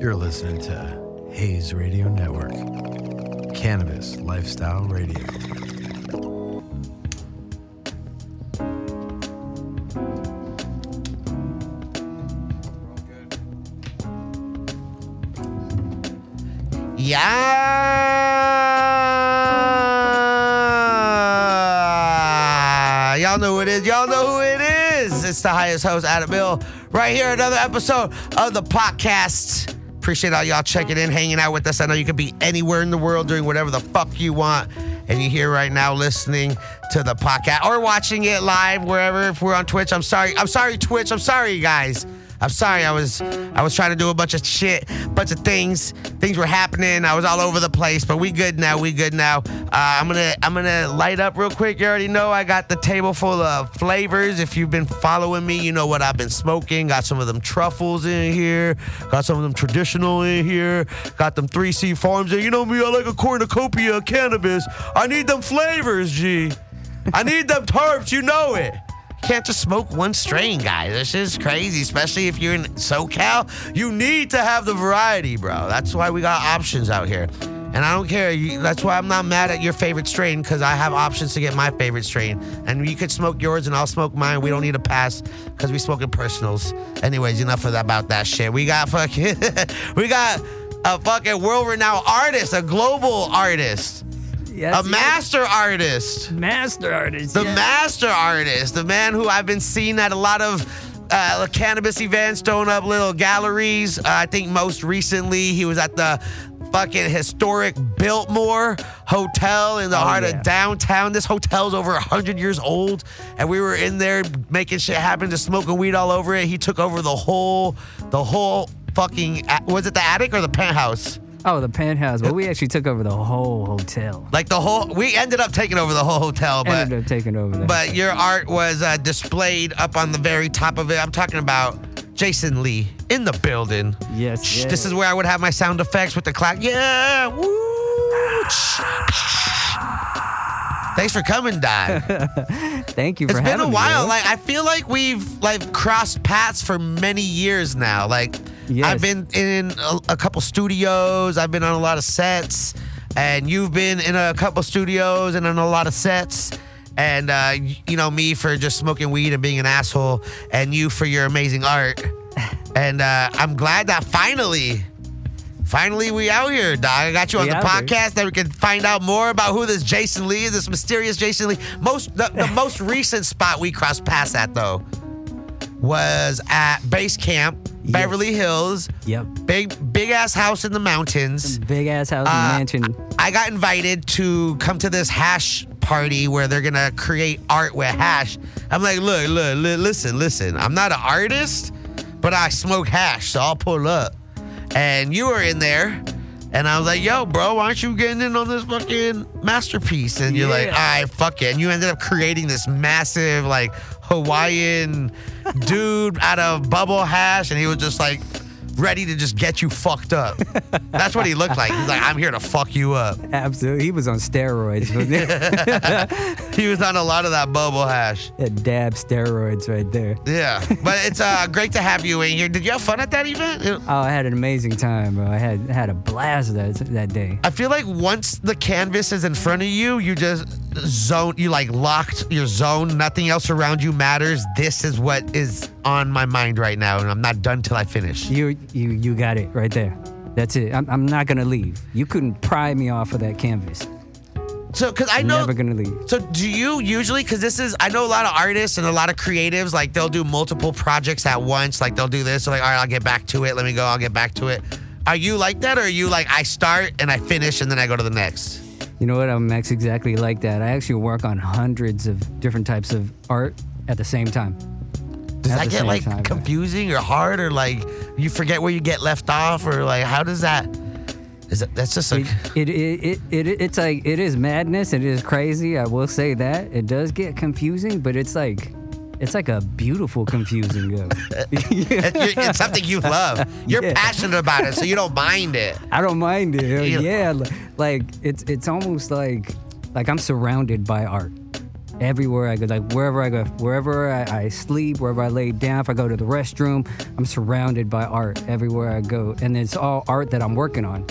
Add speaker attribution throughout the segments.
Speaker 1: You're listening to Hayes Radio Network, Cannabis Lifestyle Radio.
Speaker 2: Yeah. Y'all know who it is. Y'all know who it is. It's the highest host, Adam Bill, right here. Another episode of the podcast. Appreciate all y'all checking in, hanging out with us. I know you could be anywhere in the world doing whatever the fuck you want. And you're here right now listening to the podcast or watching it live wherever. If we're on Twitch, I'm sorry. I'm sorry, Twitch. I'm sorry, guys. I'm sorry. I was I was trying to do a bunch of shit, bunch of things. Things were happening. I was all over the place, but we good now. We good now. Uh, I'm gonna I'm gonna light up real quick. You already know I got the table full of flavors. If you've been following me, you know what I've been smoking. Got some of them truffles in here. Got some of them traditional in here. Got them 3C farms in. You know me. I like a cornucopia of cannabis. I need them flavors, G. I need them terps. You know it can't just smoke one strain, guys. This is crazy, especially if you're in SoCal. You need to have the variety, bro. That's why we got options out here. And I don't care. That's why I'm not mad at your favorite strain because I have options to get my favorite strain. And you could smoke yours and I'll smoke mine. We don't need a pass because we smoke in personals. Anyways, enough that, about that shit. We got fucking, we got a fucking world-renowned artist, a global artist,
Speaker 3: Yes,
Speaker 2: a
Speaker 3: yes.
Speaker 2: master artist
Speaker 3: master artist.
Speaker 2: the
Speaker 3: yeah.
Speaker 2: master artist, the man who I've been seeing at a lot of uh, cannabis events, throwing up little galleries. Uh, I think most recently he was at the fucking historic Biltmore Hotel in the
Speaker 3: Oh,
Speaker 2: heart
Speaker 3: yeah.
Speaker 2: of downtown. This hotel's over 100 years old, and we were in there making shit happen, just smoking weed all over it. He took over the whole, the whole fucking, was it the attic or the penthouse?
Speaker 3: Oh, the penthouse. But we actually took over the whole hotel.
Speaker 2: Like the whole, we ended up taking over the whole hotel, but.
Speaker 3: Ended up taking over.
Speaker 2: But your art was uh, displayed up on the very top of it. I'm talking about Jason Lee in the building.
Speaker 3: yes,
Speaker 2: Shh,
Speaker 3: yes.
Speaker 2: This is where I would have my sound effects with the clap. Yeah. Woo. Shh. Thanks for coming, Don.
Speaker 3: Thank you for having me.
Speaker 2: It's been
Speaker 3: having
Speaker 2: a
Speaker 3: me,
Speaker 2: while. Like I feel like we've like crossed paths for many years now. Like
Speaker 3: Yes.
Speaker 2: I've been in a, a couple studios. I've been on a lot of sets, and you've been in a couple studios and on a lot of sets. And uh, you know me for just smoking weed and being an asshole, and you for your amazing art. And uh, I'm glad that finally, finally we out here, dog. I got you on
Speaker 3: We
Speaker 2: the
Speaker 3: out here.
Speaker 2: podcast that we can find out more about who this Jason Lee is, this mysterious Jason Lee. Most the, the most recent spot we crossed paths at though was at base camp, Beverly Hills,
Speaker 3: Yep.
Speaker 2: big big ass house in the mountains.
Speaker 3: Big ass house
Speaker 2: Uh,
Speaker 3: mansion.
Speaker 2: I got invited to come to this hash party where they're gonna create art with hash. I'm like, look, look, li- listen, listen. I'm not an artist, but I smoke hash, so I'll pull up. And you were in there, and I was like, yo, bro, why aren't you getting in on this fucking masterpiece? And you're like,
Speaker 3: Yeah.
Speaker 2: all right, fuck it. And you ended up creating this massive, like, Hawaiian dude out of bubble hash, and he was just like, ready to just get you fucked up. That's what he looked like. He's like, I'm here to fuck you up.
Speaker 3: Absolutely. He was on steroids. wasn't he?
Speaker 2: He was on a lot of that bubble hash.
Speaker 3: That dab steroids right there.
Speaker 2: Yeah, but it's uh, great to have you in here. Did you have fun at that event?
Speaker 3: Oh, I had an amazing time, bro. I had had a blast that that day.
Speaker 2: I feel like once the canvas is in front of you, you just zone, you like locked your zone. Nothing else around you matters. This is what is on my mind right now, and I'm not done till I finish.
Speaker 3: You you you got it right there. That's it. I'm, I'm not gonna leave. You couldn't pry me off of that canvas.
Speaker 2: So, because I know
Speaker 3: never gonna leave.
Speaker 2: So do you usually because this is I know a lot of artists and a lot of creatives like they'll do multiple projects at once like they'll do this so like all right I'll get back to it let me go I'll get back to it are you like that or are you like I start and I finish and then I go to the next
Speaker 3: You know what? I'm exactly like that. I actually work on hundreds of different types of art at the same time.
Speaker 2: does
Speaker 3: At
Speaker 2: that get like
Speaker 3: time,
Speaker 2: confusing or hard or like you forget where you get left off or like how does that is that that's just like
Speaker 3: It, it, it, it, it, it's like, it is madness. It is crazy. I will say that. It does get confusing, but it's like, it's like a beautiful confusing, yo.
Speaker 2: it's, something you love you're
Speaker 3: Yeah.
Speaker 2: passionate about it so you don't mind it
Speaker 3: I don't mind it.
Speaker 2: Yeah.
Speaker 3: Yeah, like it's it's almost like like I'm surrounded by art. everywhere I go, like wherever I go, wherever I, I sleep, wherever I lay down, if I go to the restroom, I'm surrounded by art everywhere I go, and it's all art that I'm working on.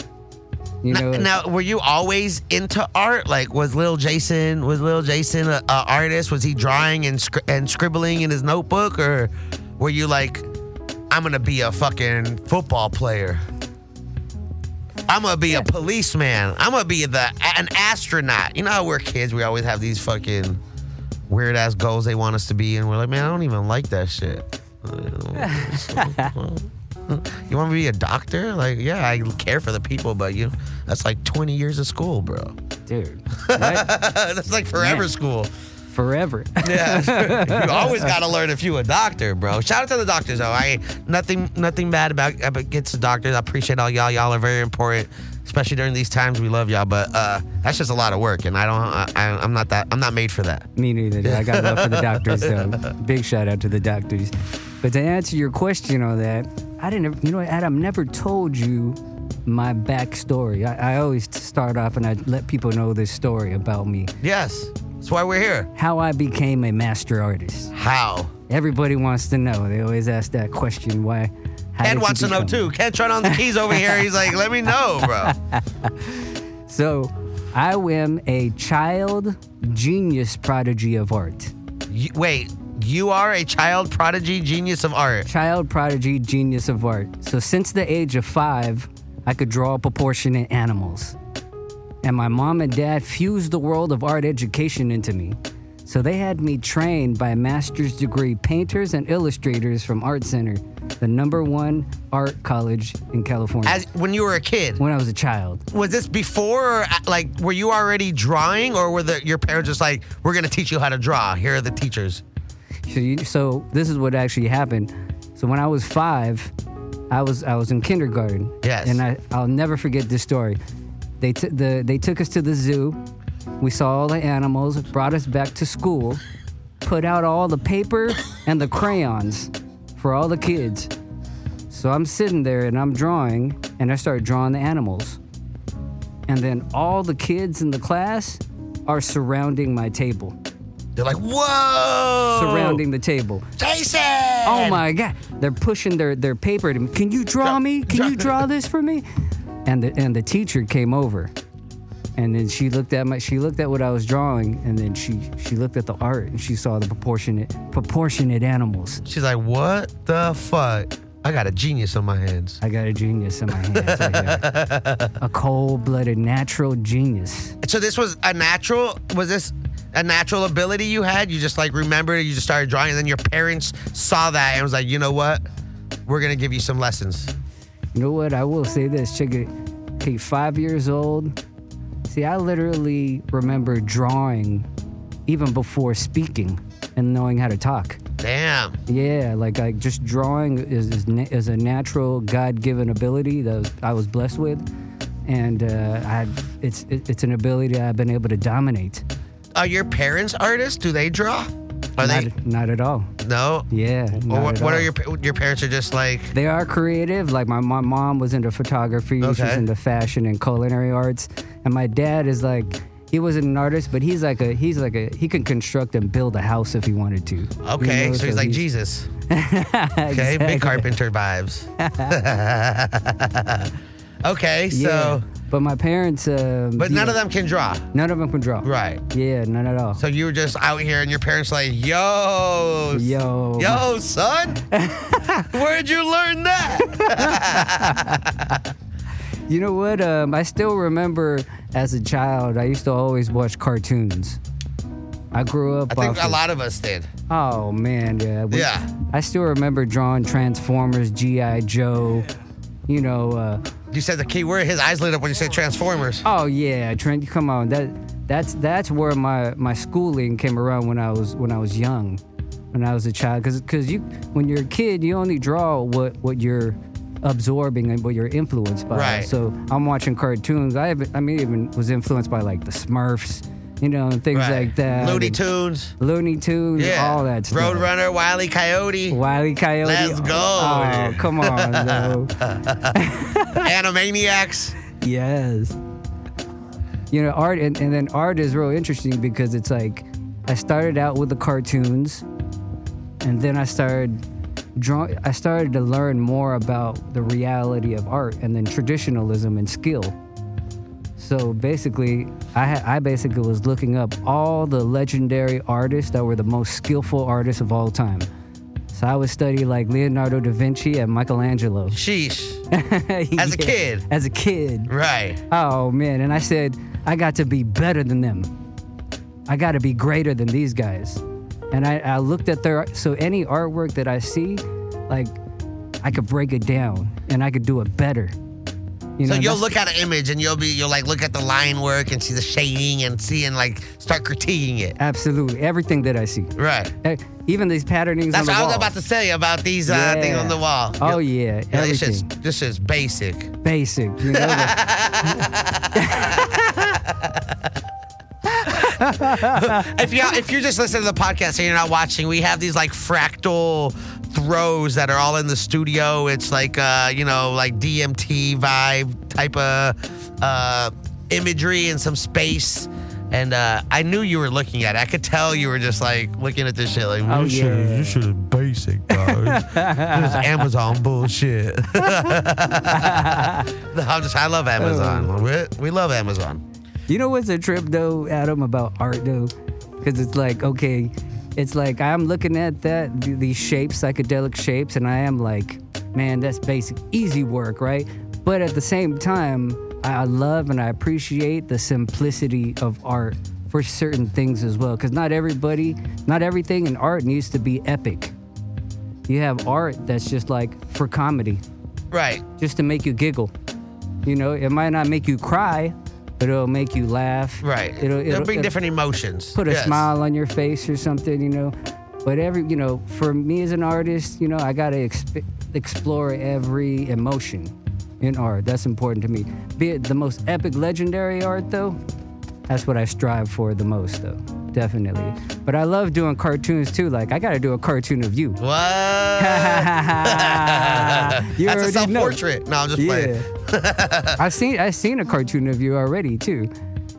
Speaker 3: You know,
Speaker 2: Now, were you always into art? Like, was Lil Jason was Lil Jason a, a artist? Was he drawing and scri- and scribbling in his notebook, or were you like, I'm gonna be a fucking football player? I'm gonna be a policeman. I'm gonna be the an astronaut. You know how we're kids, we always have these fucking weird ass goals they want us to be, and we're like, man, I don't even like that shit. You want me to be a doctor? Like, yeah, I care for the people, but you, that's like 20 years of school, bro.
Speaker 3: dude, what?
Speaker 2: that's like forever
Speaker 3: Man.
Speaker 2: school.
Speaker 3: forever.
Speaker 2: Yeah, you always got to learn if you a doctor, bro. Shout out to the doctors though. I nothing nothing bad about gets the doctors. I appreciate all y'all. Y'all are very important, especially during these times. We love y'all, but uh, that's just a lot of work, and I don't. I, I'm not that. I'm not made for that.
Speaker 3: Me neither. dude. I got love for the doctors, though. Big shout out to the doctors. But to answer your question on that, I didn't. You know, what, Adam never told you my backstory. I, I always start off and I let people know this story about me,
Speaker 2: Yes, that's why we're here.
Speaker 3: how I became a master artist.
Speaker 2: How?
Speaker 3: Everybody wants to know. They always ask that question. Why? how
Speaker 2: Ken wants to know too. Ken trying on the keys over here. He's like, let me know, bro.
Speaker 3: So, I am a child genius prodigy of art.
Speaker 2: You, wait, you are a child prodigy genius of art.
Speaker 3: child prodigy genius of art. So since the age of five, I could draw proportionate animals. And my mom and dad fused the world of art education into me. So they had me trained by master's degree painters and illustrators from Art Center, the number one art college in California.
Speaker 2: As when you were a kid,
Speaker 3: when I was a child.
Speaker 2: was this before or uh, like were you already drawing or were the, your parents just like we're gonna teach you how to draw? Here are the teachers.
Speaker 3: So, you, so this is what actually happened. So when I was five, I was I was in kindergarten.
Speaker 2: Yes.
Speaker 3: And I I'll never forget this story. They t- the they took us to the zoo. We saw all the animals. Brought us back to school. Put out all the paper and the crayons for all the kids. So I'm sitting there and I'm drawing, and I start drawing the animals. And then all the kids in the class are surrounding my table,
Speaker 2: They're like, whoa!
Speaker 3: surrounding the table.
Speaker 2: Jason.
Speaker 3: Oh my god! They're pushing their, their paper to me. Can you draw
Speaker 2: Draw-
Speaker 3: me? Can
Speaker 2: draw-
Speaker 3: you draw this for me? And the and the teacher came over, and then she looked at my she looked at what I was drawing, and then she she looked at the art and she saw the proportionate proportionate animals.
Speaker 2: She's like, what the fuck? I got a genius on my hands.
Speaker 3: I got a genius in my hands, right a cold-blooded natural genius.
Speaker 2: So this was a natural. Was this a natural ability you had? You just like remembered. You just started drawing, and then your parents saw that and was like, you know what? We're gonna give you some lessons.
Speaker 3: You know what? I will say this. Check it. Okay, five years old. See, I literally remember drawing even before speaking and knowing how to talk.
Speaker 2: Damn.
Speaker 3: Yeah, like like just drawing is is, na- is a natural God given ability that I was blessed with, and uh, I it's it, it's an ability I've been able to dominate.
Speaker 2: Are your parents artists? Do they draw? Are
Speaker 3: not,
Speaker 2: they?
Speaker 3: not at all.
Speaker 2: No.
Speaker 3: Yeah.
Speaker 2: Or what, what are your your parents are just like?
Speaker 3: They are creative. Like my, my mom was into photography.
Speaker 2: Okay.
Speaker 3: She's into fashion and culinary arts. And my dad is like he wasn't an artist, but he's like a he's like a he can construct and build a house if he wanted to. you
Speaker 2: Okay,
Speaker 3: know?
Speaker 2: so he's like Jesus. Okay,
Speaker 3: Exactly.
Speaker 2: big carpenter vibes. okay, so
Speaker 3: Yeah. But my parents. Um,
Speaker 2: but none
Speaker 3: yeah,
Speaker 2: of them can draw,
Speaker 3: None of them can draw.
Speaker 2: right?
Speaker 3: Yeah, none at all.
Speaker 2: So you were just out here, and your parents like, yo,
Speaker 3: Yo.
Speaker 2: yo, son, where'd you learn that?
Speaker 3: You know what? Um, I still remember as a child, I used to always watch cartoons. I grew up.
Speaker 2: I think
Speaker 3: off
Speaker 2: a
Speaker 3: of-
Speaker 2: lot of us did.
Speaker 3: Oh man, yeah. We-
Speaker 2: Yeah.
Speaker 3: I still remember drawing Transformers, GI Joe. You know. Uh,
Speaker 2: You said the key word. His eyes lit up when you said Transformers.
Speaker 3: oh yeah, Trent. Come on, that that's that's where my my schooling came around when I was when I was young, when I was a child. Because because you when you're a kid, you only draw what what you're absorbing and what you're influenced by.
Speaker 2: Right.
Speaker 3: So I'm watching cartoons. I have I mean even was influenced by like the Smurfs, you know, and things
Speaker 2: Right.
Speaker 3: like that.
Speaker 2: Looney Tunes.
Speaker 3: Looney Tunes,
Speaker 2: Yeah.
Speaker 3: all that stuff.
Speaker 2: Roadrunner, Wile E. Coyote,
Speaker 3: Wiley Coyote.
Speaker 2: Let's go.
Speaker 3: Oh, come on, though.
Speaker 2: Animaniacs.
Speaker 3: yes. You know, art, and, and then art is real interesting because it's like I started out with the cartoons, and then I started draw. I started to learn more about the reality of art and then traditionalism and skill. So basically, I ha- I basically was looking up all the legendary artists that were the most skillful artists of all time. So I would study like Leonardo da Vinci and Michelangelo.
Speaker 2: Sheesh. As a kid.
Speaker 3: As a kid.
Speaker 2: Right.
Speaker 3: Oh man, and I said I got to be better than them. I got to be greater than these guys. And I, I looked at their so any artwork that I see, like I could break it down and I could do it better. You
Speaker 2: So
Speaker 3: know,
Speaker 2: you'll look at an image and you'll be you'll like look at the line work and see the shading and see and like start critiquing it.
Speaker 3: absolutely everything that I see,
Speaker 2: Right.
Speaker 3: Eh, even these patternings
Speaker 2: That's
Speaker 3: on the
Speaker 2: what I was about to say about these uh, things on the wall.
Speaker 3: Oh yeah,
Speaker 2: it's
Speaker 3: everything
Speaker 2: just this is basic.
Speaker 3: basic. You know,
Speaker 2: if you if you're just listening to the podcast and you're not watching, we have these like fractal throws that are all in the studio. It's like uh, you know, like DMT vibe type of uh, imagery and some space. And uh, I knew you were looking at it. I could tell you were just like looking at this shit like
Speaker 3: Oh,
Speaker 2: this shit,
Speaker 3: yeah.
Speaker 2: this shit is basic, dog. this is Amazon bullshit. I'm just I love Amazon. We, we love Amazon.
Speaker 3: You know what's a trip though, Adam, about art though? Because it's like, okay, it's like I'm looking at that, these shapes, psychedelic shapes, and I am like, man, that's basic, easy work, right? But at the same time, I love and I appreciate the simplicity of art for certain things as well. Because not everybody, not everything in art needs to be epic. You have art that's just like for comedy,
Speaker 2: Right.
Speaker 3: just to make you giggle. You know, it might not make you cry, it'll make you laugh.
Speaker 2: Right.
Speaker 3: It'll,
Speaker 2: It'll,
Speaker 3: it'll
Speaker 2: bring
Speaker 3: it'll
Speaker 2: different emotions.
Speaker 3: Put a
Speaker 2: Yes.
Speaker 3: smile on your face or something, you know. But every, you know, for me as an artist, you know, I gotta exp- explore every emotion in art. That's important to me. Be it the most epic, legendary art, though. That's what I strive for the most, though. Definitely. But I love doing cartoons too. Like I gotta do a cartoon of you.
Speaker 2: What?
Speaker 3: You
Speaker 2: That's a self portrait. No, I'm just playing.
Speaker 3: I've seen I've seen a cartoon of you already too.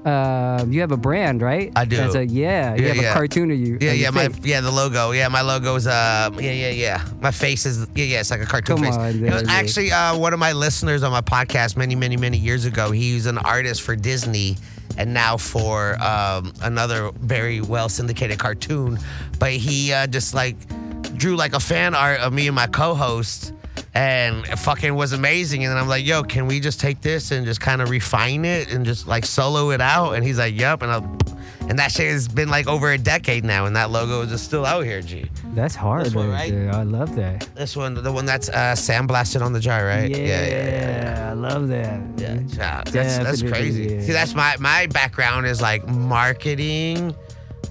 Speaker 3: Uh, you have a brand, right?
Speaker 2: I do.
Speaker 3: That's a yeah. You
Speaker 2: Yeah,
Speaker 3: have
Speaker 2: yeah.
Speaker 3: a cartoon of you.
Speaker 2: Yeah, yeah, my
Speaker 3: face.
Speaker 2: yeah, the logo. Yeah, my logo's uh yeah, yeah, yeah. My face is yeah, yeah, it's like a cartoon
Speaker 3: Come
Speaker 2: face.
Speaker 3: on,
Speaker 2: it was actually uh, one of my listeners on my podcast many, many, many years ago. He was an artist for Disney and now for um, another very well syndicated cartoon. But he uh, just like drew like a fan art of me and my co-host and it fucking was amazing. And then I'm like, yo, can we just take this and just kind of refine it and just like solo it out? And he's like, yep. And I, and that shit has been like over a decade now, and that logo is just still out here, G.
Speaker 3: That's hard,
Speaker 2: This one,
Speaker 3: right
Speaker 2: right?
Speaker 3: there. I love that.
Speaker 2: This one, the one that's uh, sandblasted on the jar, right?
Speaker 3: Yeah, yeah. Yeah, I love that.
Speaker 2: Yeah, yeah. That's, that's
Speaker 3: Definitely,
Speaker 2: crazy.
Speaker 3: yeah.
Speaker 2: See, that's my my background is like marketing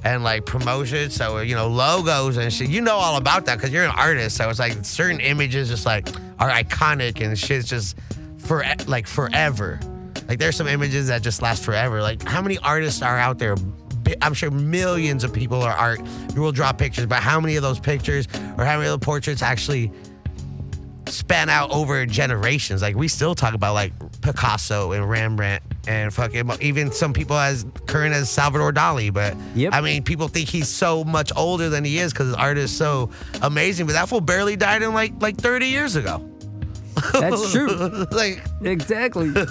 Speaker 2: and like promotion. So you know, logos and shit. You know all about that because you're an artist. So it's like certain images just like are iconic and shit's just for like forever. Like there's some images that just last forever. Like how many artists are out there? I'm sure millions of people are art who will draw pictures, but how many of those pictures or how many of the portraits actually span out over generations. Like we still talk about like Picasso and Rembrandt and fucking even some people as current as Salvador Dali. But
Speaker 3: Yep.
Speaker 2: I mean, people think he's so much older than he is because his art is so amazing. But that fool barely died in like like 30 years ago.
Speaker 3: That's true.
Speaker 2: like,
Speaker 3: exactly.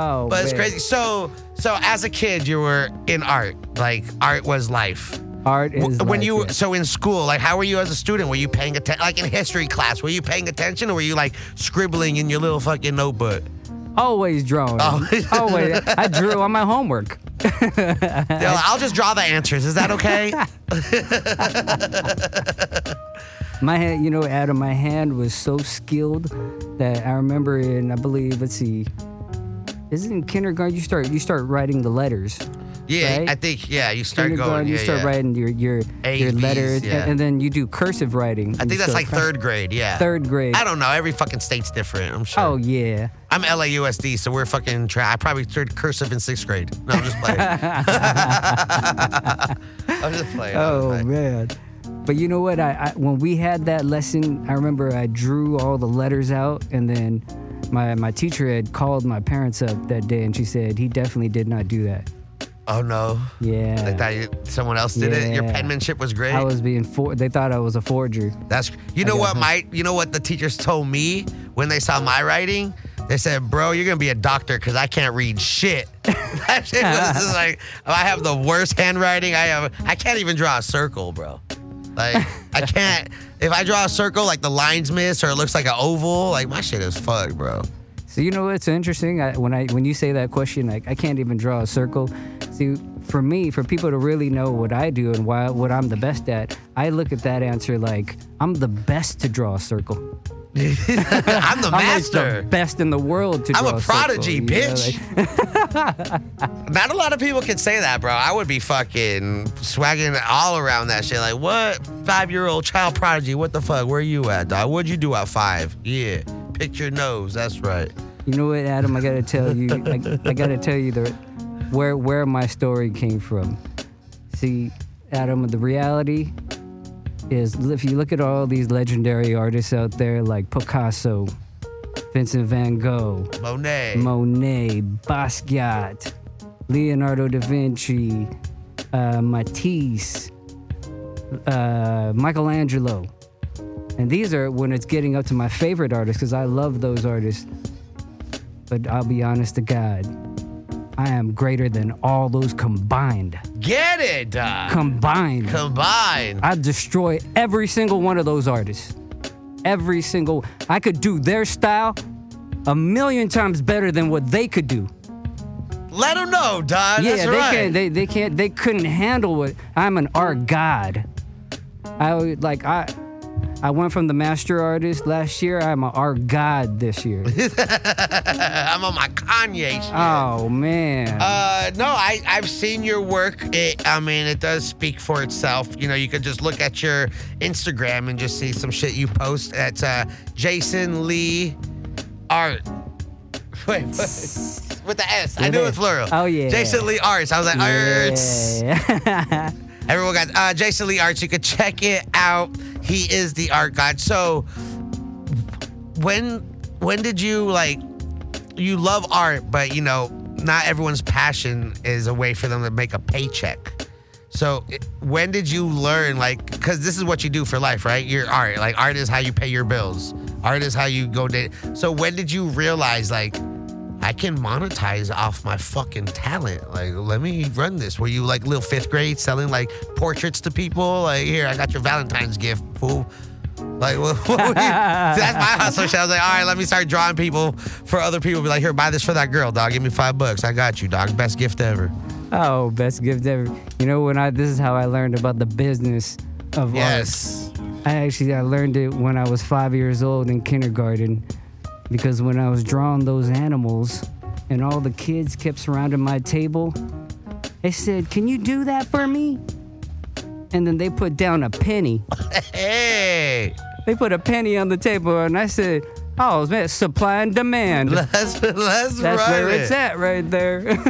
Speaker 3: Oh,
Speaker 2: but it's
Speaker 3: man.
Speaker 2: crazy. So so as a kid, you were in art. Like art was life.
Speaker 3: Art is
Speaker 2: when
Speaker 3: life,
Speaker 2: you
Speaker 3: yeah.
Speaker 2: so in school, like how were you as a student? Were you paying attention? Like in history class, were you paying attention, or were you like scribbling in your little fucking notebook?
Speaker 3: always drawing.
Speaker 2: Oh.
Speaker 3: always. I drew on my homework.
Speaker 2: I'll just draw the answers. Is that okay?
Speaker 3: My hand, you know, Adam, my hand was so skilled that I remember in, I believe, let's see, isn't in kindergarten you start you start writing the letters.
Speaker 2: yeah,
Speaker 3: Right?
Speaker 2: I think yeah. You start going.
Speaker 3: you
Speaker 2: Yeah,
Speaker 3: start
Speaker 2: yeah.
Speaker 3: writing your your
Speaker 2: A's,
Speaker 3: your
Speaker 2: B's,
Speaker 3: letters,
Speaker 2: yeah.
Speaker 3: and, and then you do cursive writing.
Speaker 2: I think that's like third grade. Yeah.
Speaker 3: Third grade.
Speaker 2: I don't know. Every fucking state's different. I'm sure.
Speaker 3: Oh yeah.
Speaker 2: I'm LAUSD, so we're fucking. Tra- I probably started cursive in sixth grade. No, I'm just playing. I'm just playing.
Speaker 3: Oh
Speaker 2: just playing.
Speaker 3: man. But you know what? I, I when we had that lesson, I remember I drew all the letters out, and then my my teacher had called my parents up that day, and she said he definitely did not do that.
Speaker 2: Oh no.
Speaker 3: Yeah.
Speaker 2: They thought you, someone else did it. Your penmanship was great.
Speaker 3: I was being for. They thought I was a forger.
Speaker 2: That's you know what my you know what the teachers told me when they saw my writing. They said, "Bro, you're gonna be a doctor because I can't read shit." that shit was just like oh, I have the worst handwriting. I have I can't even draw a circle, bro. Like I can't. If I draw a circle, like the lines miss or it looks like an oval, like my shit is fucked, bro.
Speaker 3: So you know what's interesting? I, when I when you say that question, like I can't even draw a circle. See, for me, for people to really know what I do and why what I'm the best at, I look at that answer like I'm the best to draw a circle.
Speaker 2: I'm the
Speaker 3: I'm like
Speaker 2: master.
Speaker 3: the best in the world to
Speaker 2: I'm a
Speaker 3: a
Speaker 2: prodigy,
Speaker 3: know,
Speaker 2: bitch.
Speaker 3: like-
Speaker 2: Not a lot of people can say that, bro. I would be fucking swagging all around that shit. Like, what five year old child prodigy? What the fuck? Where you at, dog? What'd you do at five? Yeah, pick your nose. That's right.
Speaker 3: You know what, Adam? I gotta tell you, I, I gotta tell you the where where my story came from. See, Adam, the reality is if you look at all these legendary artists out there like Picasso, Vincent Van Gogh,
Speaker 2: Monet.
Speaker 3: Monet, Basquiat, Leonardo da Vinci, uh, Matisse, uh, Michelangelo. And these are when it's getting up to my favorite artists because I love those artists. But I'll be honest to God, I am greater than all those combined.
Speaker 2: Get it.
Speaker 3: Combined.
Speaker 2: Combine.
Speaker 3: I destroy every single one of those artists. Every single. I could do their style a million times better than what they could do.
Speaker 2: Let them know, dog.
Speaker 3: yeah,
Speaker 2: That's
Speaker 3: they
Speaker 2: right.
Speaker 3: can't. They, they can't. They couldn't handle it. I'm an art god. I like I. I went from the master artist last year. I'm an art god this year.
Speaker 2: I'm on my Kanye shit.
Speaker 3: oh man.
Speaker 2: Uh, no, I, I've seen your work. It, I mean, it does speak for itself. You know, you could just look at your Instagram and just see some shit you post at uh, Jason Lee Art. Wait, what? with the S. I knew
Speaker 3: it.
Speaker 2: it's plural.
Speaker 3: Oh, yeah.
Speaker 2: Jason Lee Arts. I was like, Arts.
Speaker 3: Yeah.
Speaker 2: Everyone got uh, Jason Lee Arts. You could check it out. He is the art god. So when when did you like you love art, but you know, not everyone's passion is a way for them to make a paycheck. So when did you learn like cuz this is what you do for life, right? Your art. Like art is how you pay your bills. Art is how you go date. So when did you realize like I can monetize off my fucking talent. Like, let me run this. Were you like little fifth grade selling like portraits to people? Like, here, I got your Valentine's gift, fool. Like, what, what were you? That's my hustle shit. I was like, all right, let me start drawing people for other people. Be like, here, buy this for that girl, dog. Give me five bucks. I got you, dog. Best gift ever.
Speaker 3: oh, best gift ever. You know when I this is how I learned about the business of art.
Speaker 2: Yes.
Speaker 3: I actually I learned it when I was five years old in kindergarten, because when I was drawing those animals, and all the kids kept surrounding my table, they said, "Can you do that for me?" And then they put down a penny.
Speaker 2: Hey,
Speaker 3: They put a penny on the table, and I said, "Oh man, supply and demand."
Speaker 2: let's let's
Speaker 3: That's where
Speaker 2: it.
Speaker 3: it's at right there.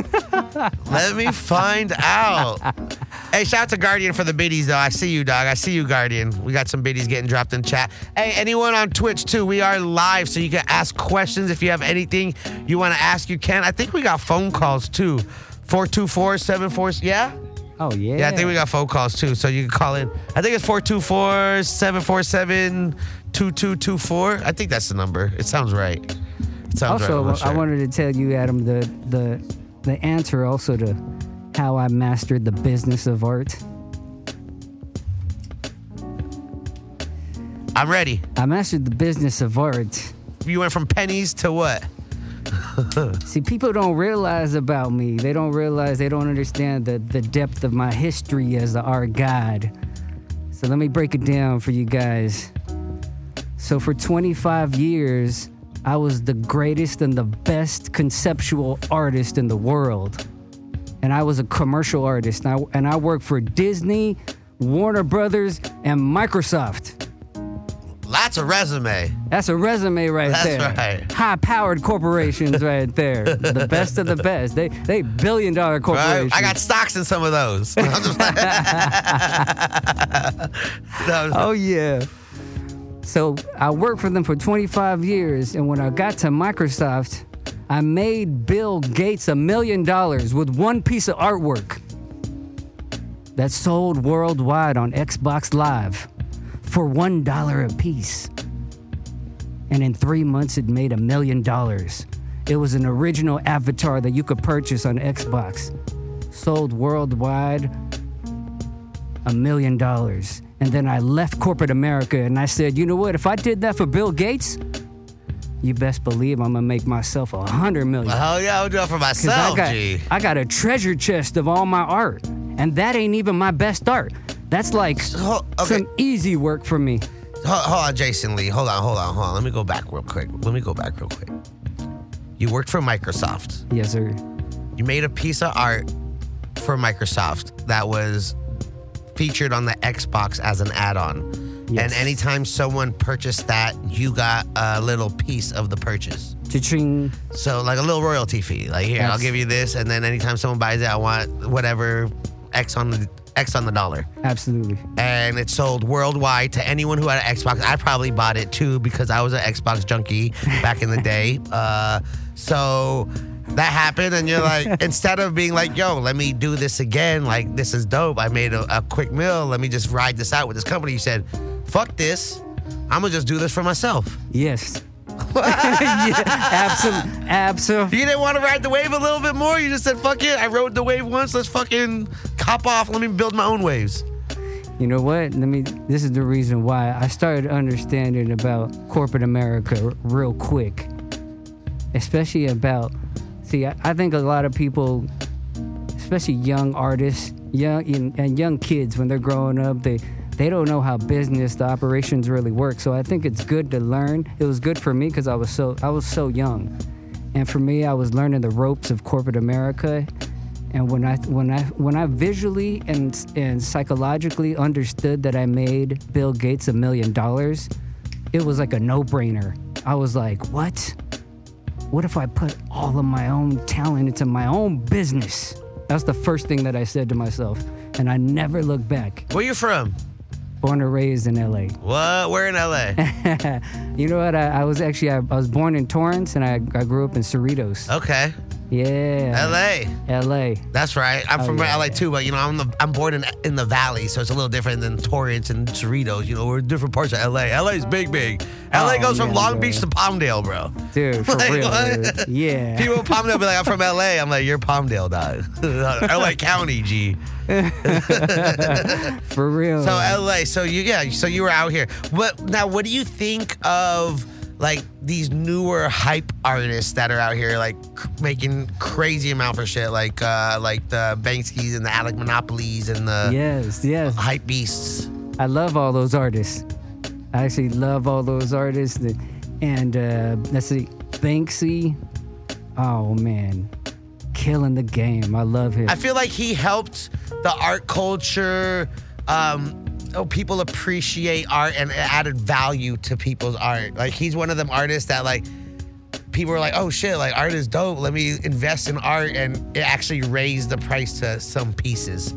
Speaker 2: Let me find out. Hey, shout out to Guardian for the biddies, though. I see you, dog. I see you, Guardian. We got some biddies getting dropped in chat. Hey, anyone on Twitch, too, we are live, so you can ask questions. If you have anything you want to ask, you can. I think we got phone calls, too. 424 74. Yeah?
Speaker 3: oh yeah.
Speaker 2: Yeah, I think we got phone calls, too, so you can call in. I think it's 424 747 2224. I think that's the number. It sounds right. It sounds right.
Speaker 3: Also,
Speaker 2: I'm
Speaker 3: I wanted to tell you, Adam, the the the answer also to how I mastered the business of art.
Speaker 2: I'm ready.
Speaker 3: I mastered the business of art.
Speaker 2: You went from pennies to what?
Speaker 3: See, people don't realize about me. They don't realize, they don't understand the, the depth of my history as the art god. So let me break it down for you guys. So for 25 years, I was the greatest and the best conceptual artist in the world. And I was a commercial artist. And I, and I worked for Disney, Warner Brothers, and Microsoft.
Speaker 2: That's a resume.
Speaker 3: That's a resume right
Speaker 2: That's
Speaker 3: there.
Speaker 2: right.
Speaker 3: High-powered corporations right there. The best of the best. They they billion dollar corporations. Right?
Speaker 2: I got stocks in some of those. I'm just like- No,
Speaker 3: Oh yeah. So I worked for them for 25 years, and when I got to Microsoft, I made Bill Gates a million dollars with one piece of artwork that sold worldwide on Xbox Live for one dollar a piece. And in three months, it made a million dollars. It was an original avatar that you could purchase on Xbox. Sold worldwide a million dollars. And then I left corporate America and I said, you know what? If I did that for Bill Gates, you best believe I'm gonna make myself a hundred million.
Speaker 2: Hell yeah, I'll do it for myself,
Speaker 3: I got,
Speaker 2: G.
Speaker 3: I got a treasure chest of all my art. And that ain't even my best art. That's like
Speaker 2: Ho- okay.
Speaker 3: some easy work for me.
Speaker 2: Hold, hold on, Jason Lee. Hold on, hold on, hold on. Let me go back real quick. Let me go back real quick. You worked for Microsoft.
Speaker 3: Yes, sir.
Speaker 2: You made a piece of art for Microsoft that was featured on the Xbox as an add-on.
Speaker 3: Yes.
Speaker 2: And anytime someone purchased that, you got a little piece of the purchase.
Speaker 3: Cha-ching.
Speaker 2: So like a little royalty fee. Like here, I'll give you this, and then anytime someone buys it, I want whatever X on the X on the dollar.
Speaker 3: Absolutely.
Speaker 2: and it sold worldwide to anyone who had an Xbox. I probably bought it too because I was an Xbox junkie back in the day. Uh, so that happened, and you're like, instead of being like, yo, let me do this again, like, this is dope. I made a, a quick meal. Let me just ride this out with this company. You said, fuck this. I'm to just do this for myself.
Speaker 3: Yes. yeah, absolutely. Absolutely.
Speaker 2: You didn't want to ride the wave a little bit more. You just said, fuck it. I rode the wave once. Let's fucking cop off. Let me build my own waves.
Speaker 3: You know what? Let me. This is the reason why I started understanding about corporate America r- real quick, especially about. See, I, I think a lot of people, especially young artists, young and young kids, when they're growing up, they they don't know how business, the operations really work. So I think it's good to learn. It was good for me because I was so I was so young, and for me, I was learning the ropes of corporate America. And when I when I when I visually and and psychologically understood that I made Bill Gates a million dollars, it was like a no-brainer. I was like, "What? What if I put all of my own talent into my own business?" That's the first thing that I said to myself, and I never looked back.
Speaker 2: Where you from?
Speaker 3: Born and raised in LA.
Speaker 2: What? Where in LA?
Speaker 3: You know what? I, I was actually I, I was born in Torrance, and I, I grew up in Cerritos.
Speaker 2: Okay.
Speaker 3: Yeah,
Speaker 2: LA.
Speaker 3: LA.
Speaker 2: That's right. I'm
Speaker 3: Oh,
Speaker 2: from
Speaker 3: yeah,
Speaker 2: LA
Speaker 3: yeah.
Speaker 2: too, but you know, I'm the, I'm born in in the valley, so it's a little different than Torrance and Cerritos. You know, we're different parts of LA. LA's big, big. LA
Speaker 3: Oh,
Speaker 2: goes from Long
Speaker 3: bro.
Speaker 2: Beach to Palmdale, bro.
Speaker 3: Dude, for
Speaker 2: Like,
Speaker 3: real. dude. Yeah.
Speaker 2: People in Palmdale be like, I'm from LA. I'm like, you're Palmdale, dog. LA County, G.
Speaker 3: For real.
Speaker 2: So LA. So you yeah. So you were out here. What now? What do you think of like these newer hype artists that are out here like c- making crazy amount for shit like uh like the Banksy's and the Alec Monopolies and the
Speaker 3: yes, yes.
Speaker 2: hype beasts.
Speaker 3: I love all those artists. I actually love all those artists. that- And uh, let's see, Banksy. Oh man, killing the game. I love him.
Speaker 2: I feel like he helped the art culture. Um, oh, people appreciate art and added value to people's art. Like he's one of them artists that like people are like, oh shit, like art is dope. Let me invest in art, and it actually raised the price to some pieces.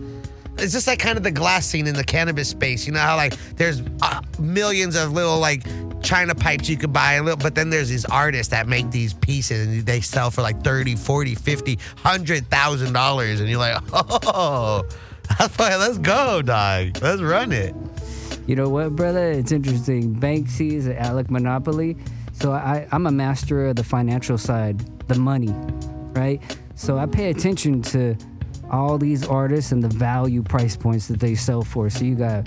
Speaker 2: It's just like kind of the glass scene in the cannabis space. You know how like there's uh, millions of little like China pipes you could buy, little, but then there's these artists that make these pieces and they sell for like 30, 40, 50, 100,000 dollars. And you're like, oh. Let's go, dog. Let's run it.
Speaker 3: You know what, brother? It's interesting. Banksy is an Alec Monopoly. So I, I'm a master of the financial side, the money, right? So I pay attention to all these artists and the value price points that they sell for. So you got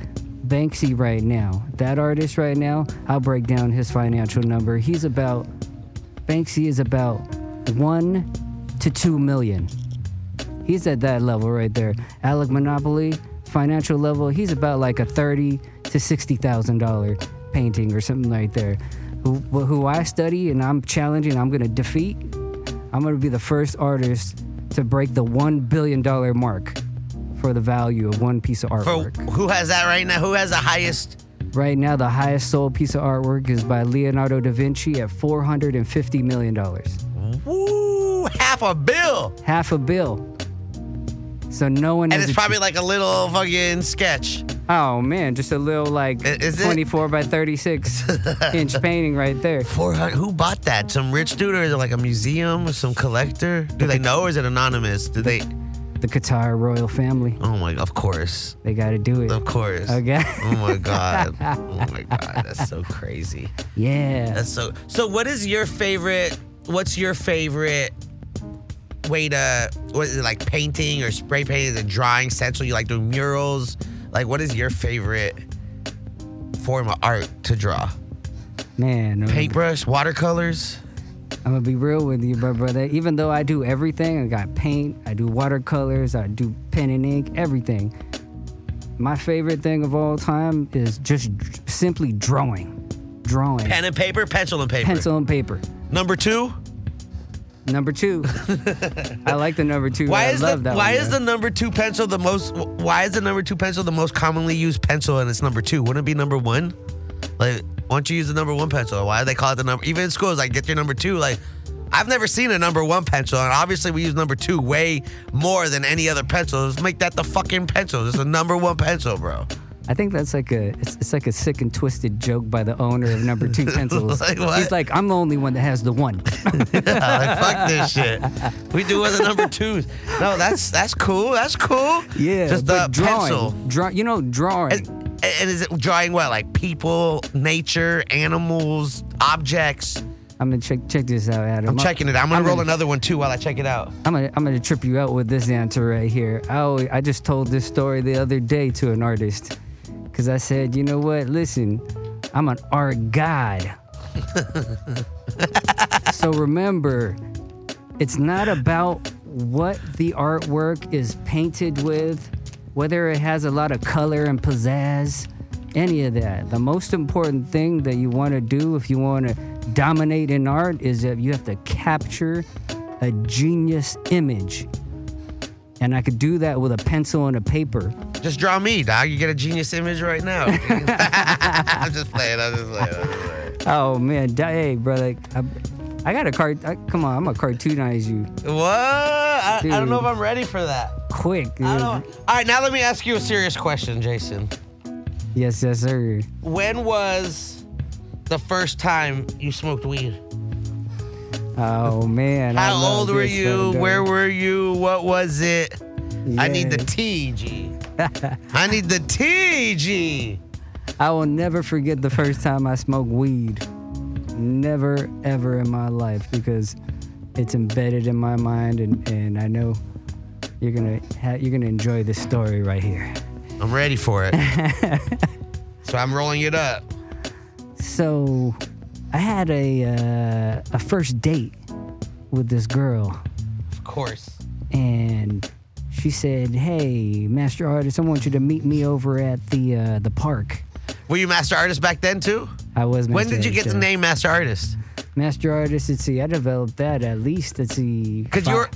Speaker 3: Banksy right now. That artist right now, I'll break down his financial number. He's about, Banksy is about one to two million. He's at that level right there. Alec Monopoly, financial level, he's about like a thirty to sixty thousand dollar painting or something right there. Who, who I study and I'm challenging, I'm gonna defeat. I'm gonna be the first artist to break the one billion dollar mark for the value of one piece of
Speaker 2: For who has that right now? Who has the highest?
Speaker 3: Right now, the highest sold piece of artwork is by Leonardo da Vinci at four hundred and fifty million dollars.
Speaker 2: Woo, half a bill.
Speaker 3: Half a bill. So no one
Speaker 2: And it's probably like a little fucking sketch.
Speaker 3: Oh man, just a little like
Speaker 2: is it-
Speaker 3: 24 by 36 inch painting right there.
Speaker 2: 400. Who bought that? Some rich dude, or is it like a museum or some collector? Do they know, or is it anonymous? Do they?
Speaker 3: The Qatar royal family.
Speaker 2: Oh my! Of course,
Speaker 3: They got to do it.
Speaker 2: of course.
Speaker 3: Okay.
Speaker 2: Oh my god. Oh my god. That's so crazy.
Speaker 3: Yeah.
Speaker 2: That's so. So, what is your favorite? What's your favorite way to? What is it like? Painting or spray painting? Is it drawing? Stencil? You like doing murals? Like, what is your favorite form of art to draw?
Speaker 3: Man,
Speaker 2: Paintbrush, watercolors.
Speaker 3: I'm gonna be real with you, bro, brother. Even though I do everything, I got paint, I do watercolors, I do pen and ink, everything. My favorite thing of all time is just d- simply drawing, drawing,
Speaker 2: Pen and paper, pencil and paper.
Speaker 3: pencil and paper.
Speaker 2: Number two.
Speaker 3: Number two, I like the number two.
Speaker 2: Why
Speaker 3: I
Speaker 2: is the
Speaker 3: love that
Speaker 2: Why
Speaker 3: one,
Speaker 2: is
Speaker 3: man.
Speaker 2: the number two pencil the most? Why is the number two pencil the most commonly used pencil and it's number two? Wouldn't it be number one? Like, why don't you use the number one pencil? Why do they call it the number? Even in schools, like get your number two. Like, I've never seen a number one pencil, and obviously we use number two way more than any other pencil. Let's make that the fucking pencil. It's a number one pencil, bro.
Speaker 3: I think that's like a it's, it's like a sick and twisted joke by the owner of number two pencils.
Speaker 2: Like?
Speaker 3: He's like, I'm the only one that has the one.
Speaker 2: like, fuck this shit. We do with the number twos. No, that's that's cool. That's cool.
Speaker 3: Yeah,
Speaker 2: just the uh,
Speaker 3: drawing,
Speaker 2: pencil.
Speaker 3: Draw, you know, drawing.
Speaker 2: And, and is it drawing what? Like people, nature, animals, objects?
Speaker 3: I'm gonna check check this out, Adam.
Speaker 2: I'm checking it. I'm gonna
Speaker 3: I'm
Speaker 2: roll
Speaker 3: gonna-
Speaker 2: another one too while I check it out.
Speaker 3: I'm gonna I'm gonna trip you out with this answer right here. I always, I just told this story the other day to an artist, cause I said, you know what? Listen, I'm an art god. so remember, it's not about what the artwork is painted with, whether it has a lot of color and pizzazz, any of that. The most important thing that you want to do if you want to dominate in art is that you have to capture a genius image. And I could do that with a pencil and a paper.
Speaker 2: Just draw me, dog. You get a genius image right now. I'm just playing. I'm just playing. I'm just playing.
Speaker 3: Oh man, hey brother, I, I got a cart. I, come on, I'm gonna cartoonize you
Speaker 2: What? I, I don't know if I'm ready for that.
Speaker 3: quick.
Speaker 2: I don't. All right, now let me ask you a serious question, Jason.
Speaker 3: Yes, yes, sir.
Speaker 2: When was the first time you smoked weed?
Speaker 3: Oh man,
Speaker 2: How old were you? Where were you? What was it? I need the
Speaker 3: Yeah.
Speaker 2: T, G. I need the T, G.
Speaker 3: I will never forget the first time I smoked weed. Never ever in my life because it's embedded in my mind, and, and I know you're gonna ha- you're gonna enjoy this story right here.
Speaker 2: I'm ready for it. so I'm rolling it up.
Speaker 3: So, I had a uh, a first date with this girl,
Speaker 2: Of course.
Speaker 3: and she said, "Hey, master artist, I want you to meet me over at the uh, the park."
Speaker 2: Were you master artist back then too?
Speaker 3: I was.
Speaker 2: When
Speaker 3: master
Speaker 2: did you get the name master artist?
Speaker 3: Master artist. Let's see. I developed that at least. Let's see.
Speaker 2: Because
Speaker 3: fi-
Speaker 2: you were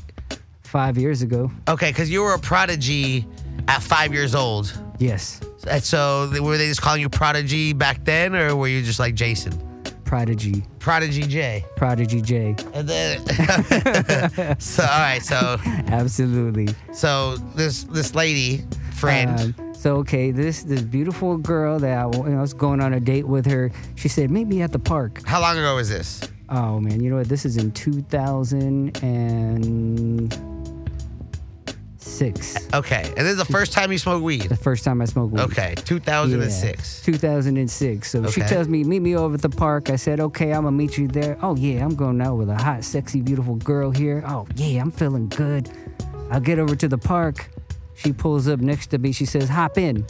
Speaker 3: five years ago.
Speaker 2: okay. Because you were a prodigy at five years old.
Speaker 3: Yes,
Speaker 2: And so were they just calling you prodigy back then, or were you just like Jason,
Speaker 3: prodigy,
Speaker 2: prodigy J?
Speaker 3: prodigy J.
Speaker 2: And then so all right, so
Speaker 3: Absolutely.
Speaker 2: so this this lady friend.
Speaker 3: Um, so okay, this this beautiful girl that I, you know, I was going on a date with her. She said, "Meet me at the park."
Speaker 2: how long ago was this?
Speaker 3: Oh man, you know what? This is in 2006.
Speaker 2: Okay, and this is the first time you smoked weed.
Speaker 3: The first time I smoked weed.
Speaker 2: Okay, 2006.
Speaker 3: Yeah, 2006. So she tells me, meet me over at the park. I said, okay, I'm gonna meet you there. Oh yeah, I'm going out with a hot, sexy, beautiful girl here. Oh yeah, I'm feeling good. I'll get over to the park. She pulls up next to me. She says, hop in.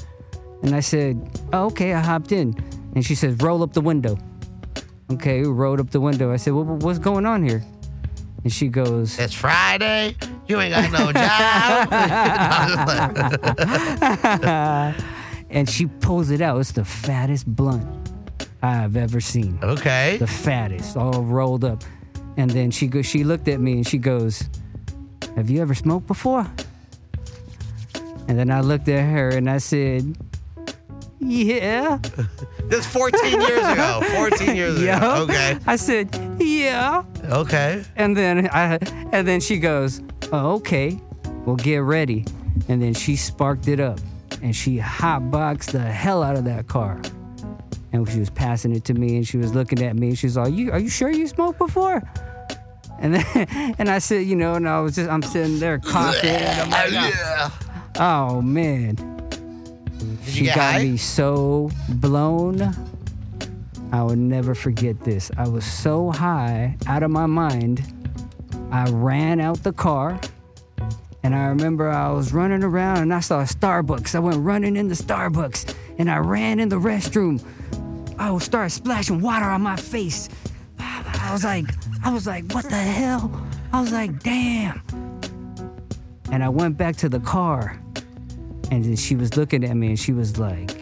Speaker 3: And I said, oh, okay, I hopped in. And she says, roll up the window. Okay, rolled up the window. I said, well, what's going on here? And she goes,
Speaker 2: It's Friday. You ain't got no job.
Speaker 3: and she pulls it out. It's the fattest blunt I've ever seen.
Speaker 2: okay.
Speaker 3: the fattest, all rolled up. And then she go, she looked at me and she goes, "Have you ever smoked before?" And then I looked at her and I said, "Yeah."
Speaker 2: This 14 years ago. 14 years ago. Okay.
Speaker 3: I said, "Yeah."
Speaker 2: Okay.
Speaker 3: And then I and then she goes, oh, "Okay, well get ready." And then she sparked it up. and she hotboxed the hell out of that car. And she was passing it to me, and she was looking at me, and she was like, "You are you sure you smoked before?" And then, and I said, you know, and I was just I'm sitting there coughing, I'm like,
Speaker 2: yeah.
Speaker 3: "Oh,
Speaker 2: oh man."
Speaker 3: She got
Speaker 2: high?
Speaker 3: me so blown. I will never forget this. I was so high, out of my mind. I ran out the car. And I remember I was running around and I saw a Starbucks. I went running in the Starbucks and I ran in the restroom. I would start splashing water on my face. I was like, I was like, what the hell? I was like, damn. And I went back to the car and she was looking at me and she was like,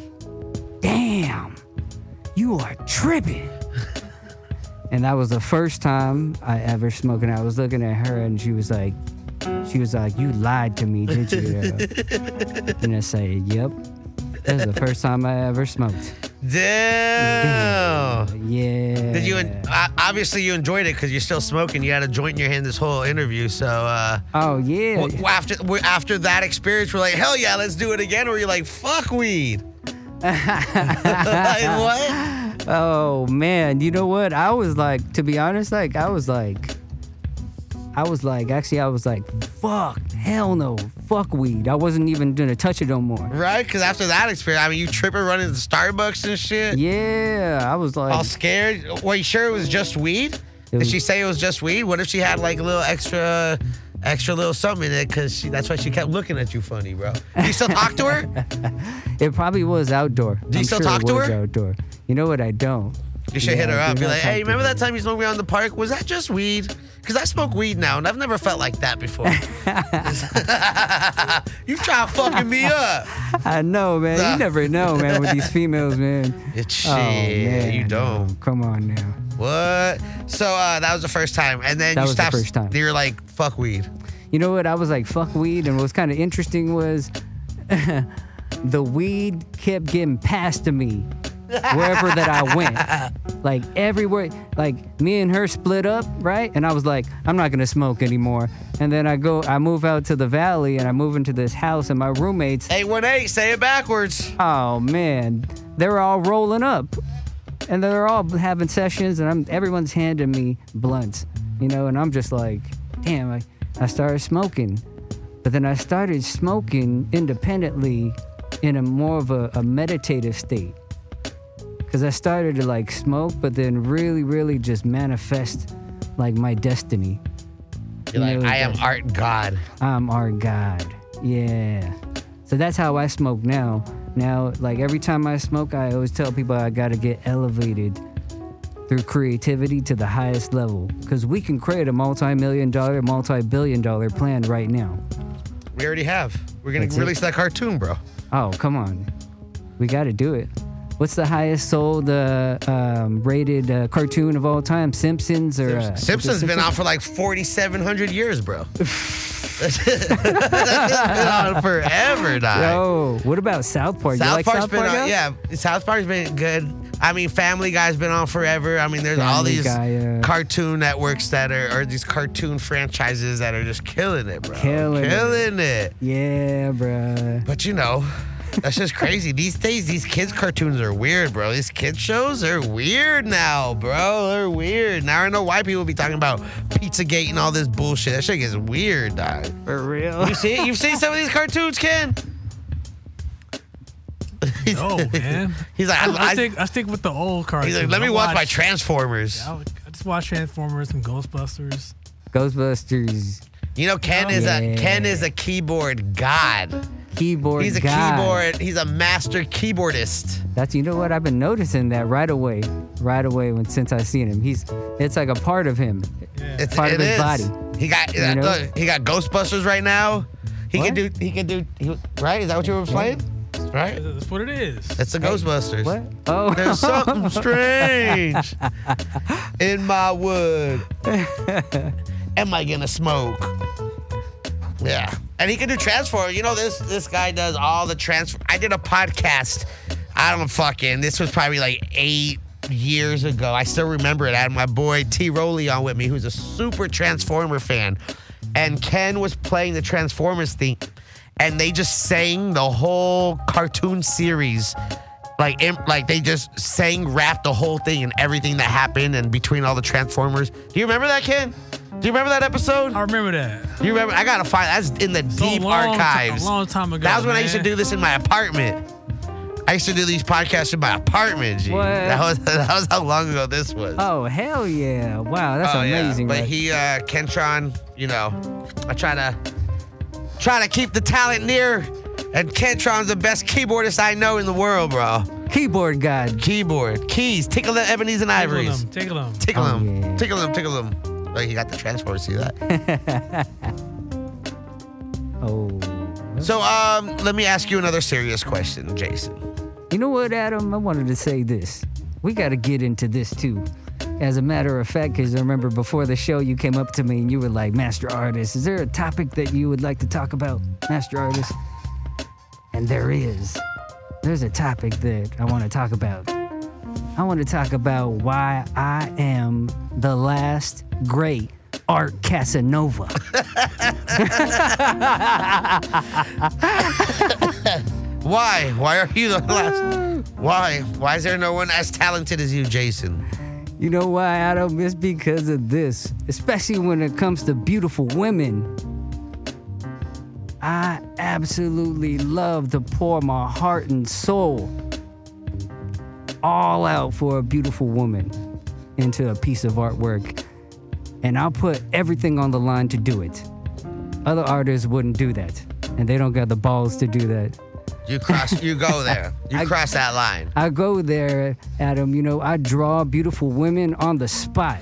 Speaker 3: damn, you are tripping. And that was the first time I ever smoked. And I was looking at her and she was like, she was like, you lied to me, did you? and I said, yep. That was the first time I ever smoked.
Speaker 2: Damn.
Speaker 3: Yeah.
Speaker 2: Did you? En- obviously, you enjoyed it because you're still smoking. You had a joint in your hand this whole interview. So uh,
Speaker 3: Oh, yeah.
Speaker 2: w- after after that experience, we're like, hell yeah, let's do it again. Or you're like, fuck weed. like what?
Speaker 3: Oh man, you know what? I was like, to be honest, like I was like, I was like, actually, I was like, fuck, hell no, fuck weed. I wasn't even gonna touch it no more.
Speaker 2: Right? Because after that experience, I mean, you tripping running to Starbucks and shit.
Speaker 3: Yeah, I was like,
Speaker 2: All scared. Were you sure it was just weed? Did
Speaker 3: was-
Speaker 2: she say it was just weed? What if she had like a little extra, extra little something in it? Because that's why she kept looking at you funny, bro. Do you still talk to her?
Speaker 3: it probably was outdoor.
Speaker 2: Do you
Speaker 3: I'm
Speaker 2: still
Speaker 3: sure
Speaker 2: talk
Speaker 3: it
Speaker 2: to
Speaker 3: was
Speaker 2: her?
Speaker 3: Outdoor. You know what? I don't.
Speaker 2: You should hit her
Speaker 3: I
Speaker 2: up.
Speaker 3: do
Speaker 2: Be
Speaker 3: not
Speaker 2: like,
Speaker 3: talk
Speaker 2: hey,
Speaker 3: to
Speaker 2: remember that time you smoked me on the park? Was that just weed? Because I smoke weed now, and I've never felt like that before. you try fucking me up.
Speaker 3: I know, man.
Speaker 2: Nah.
Speaker 3: You never know, man, with these females, man.
Speaker 2: It's oh, shit.
Speaker 3: Oh man,
Speaker 2: you don't.
Speaker 3: Come on now.
Speaker 2: What? So uh, that was the first time, and then
Speaker 3: That
Speaker 2: you
Speaker 3: was the
Speaker 2: stopped.
Speaker 3: first time.
Speaker 2: You're like, fuck weed.
Speaker 3: You know what? I was like, fuck weed. And what's kind of interesting was the weed kept getting passed to me wherever that I went. Like everywhere. Like me and her split up, right? And I was like, I'm not going to smoke anymore. And then I go, I move out to the valley and I move into this house and my roommates,
Speaker 2: Eight one eight. Say it backwards.
Speaker 3: oh man, they were all rolling up. And they're all having sessions and I'm everyone's handing me blunts, you know, and I'm just like, damn, I, I started smoking. But then I started smoking independently in a more of a, a meditative state. Cause I started to like smoke, but then really, really just manifest like my destiny.
Speaker 2: You're
Speaker 3: You
Speaker 2: like,
Speaker 3: know,
Speaker 2: I am art god.
Speaker 3: I'm art God. Yeah. So that's how I smoke now. Now, like every time I smoke, I always tell people I gotta get elevated through creativity to the highest level. Because we can create a multi million dollar, multi billion dollar plan right now.
Speaker 2: We already have. We're gonna
Speaker 3: That's it.
Speaker 2: release that cartoon, bro.
Speaker 3: Oh, come on. We gotta do it. What's the highest sold uh, um, rated uh, cartoon of all time? Simpsons or uh,
Speaker 2: Simpsons been out for like 4,700 years, bro. That's been on forever, dog.
Speaker 3: Yo, what about South Park? you
Speaker 2: South
Speaker 3: like
Speaker 2: Park's
Speaker 3: South
Speaker 2: been
Speaker 3: Park
Speaker 2: on, yeah. South Park's been good. I mean, Family Guy's been on forever. I mean, there's all these
Speaker 3: Guy, uh,
Speaker 2: cartoon networks that are, or these cartoon franchises that are just killing it, bro.
Speaker 3: Killing it.
Speaker 2: killing it.
Speaker 3: Yeah, bro.
Speaker 2: But you know, that's just crazy. These days, these kids' cartoons are weird, bro. These kids' shows are weird now, bro. They're weird. Now I know why people be talking about Pizzagate and all this bullshit. That shit gets weird, dog.
Speaker 3: For real.
Speaker 2: You see, you've seen some of these cartoons, Ken.
Speaker 4: No, man.
Speaker 2: He's like,
Speaker 4: I,
Speaker 2: I,
Speaker 4: I stick, I stick with the old cartoons.
Speaker 2: he's like, let me
Speaker 4: I
Speaker 2: watch my Transformers.
Speaker 4: I, I just watch Transformers and Ghostbusters.
Speaker 3: Ghostbusters
Speaker 2: You know, Ken oh, is a Ken is a keyboard god.
Speaker 3: Keyboard.
Speaker 2: He's a
Speaker 3: guy.
Speaker 2: keyboard. He's a master keyboardist.
Speaker 3: That's you know what I've been noticing that right away, right away when since I've seen him. He's it's like a part of him.
Speaker 4: Yeah.
Speaker 2: It's
Speaker 3: Part
Speaker 2: it
Speaker 3: of his
Speaker 2: is.
Speaker 3: body.
Speaker 2: He got
Speaker 3: You know?
Speaker 2: look, he got Ghostbusters right now. He can do he can do he, right. Is that what you were playing? Right.
Speaker 4: That's what it is.
Speaker 2: It's the Ghostbusters.
Speaker 3: What? Oh,
Speaker 2: There's something strange in my wood. Am I gonna smoke? Yeah. And he can do transform. You know, this this guy does all the transfer. I did a podcast. I don't fucking. This was probably like eight years ago. I still remember it. I had my boy T Rowley on with me, who's a super Transformer fan, and Ken was playing the Transformers theme. and they just sang the whole cartoon series. Like, like they just sang, rapped the whole thing and everything that happened and between all the Transformers. Do you remember that, Ken? Do you remember that episode?
Speaker 4: I remember that.
Speaker 2: You remember? I gotta find. That's in the
Speaker 4: It's a
Speaker 2: deep
Speaker 4: long
Speaker 2: archives.
Speaker 4: a long time ago.
Speaker 2: That was when I used to do this in my apartment. I used to do these podcasts in my apartment. G.
Speaker 3: What?
Speaker 2: That was that was how long ago this was.
Speaker 3: Oh hell yeah! Wow, that's
Speaker 2: Oh, yeah.
Speaker 3: amazing.
Speaker 2: But
Speaker 3: right?
Speaker 2: he, uh, Kentron, you know, I try to try to keep the talent near. And Kentron's the best keyboardist I know in the world, bro.
Speaker 3: keyboard god.
Speaker 2: Keyboard, keys, tickle the ebonies and
Speaker 4: Tickle
Speaker 2: ivories.
Speaker 4: them, tickle them.
Speaker 2: Tickle
Speaker 3: Oh,
Speaker 2: them,
Speaker 3: yeah.
Speaker 2: tickle them, tickle them. Like you got the transformer, see that?
Speaker 3: Oh,
Speaker 2: So, um, let me ask you another serious question, Jason.
Speaker 3: you know what, Adam? I wanted to say this. We got to get into this too. As a matter of fact, because I remember before the show, you came up to me and you were like, "Master Artist, is there a topic that you would like to talk about, Master Artist?" And there is. There's a topic that I want to talk about. I want to talk about why I am the last great Art Casanova.
Speaker 2: Why? Why are you the last? Why? Why is there no one as talented as you, Jason?
Speaker 3: You know why, Adam? It's because of this, especially when it comes to beautiful women. I absolutely love to pour my heart and soul all out for a beautiful woman into a piece of artwork. And I'll put everything on the line to do it. Other artists wouldn't do that, and they don't got the balls to do that.
Speaker 2: You cross. you go there. You
Speaker 3: I-
Speaker 2: cross that line.
Speaker 3: I go there, Adam. You know, I draw beautiful women on the spot.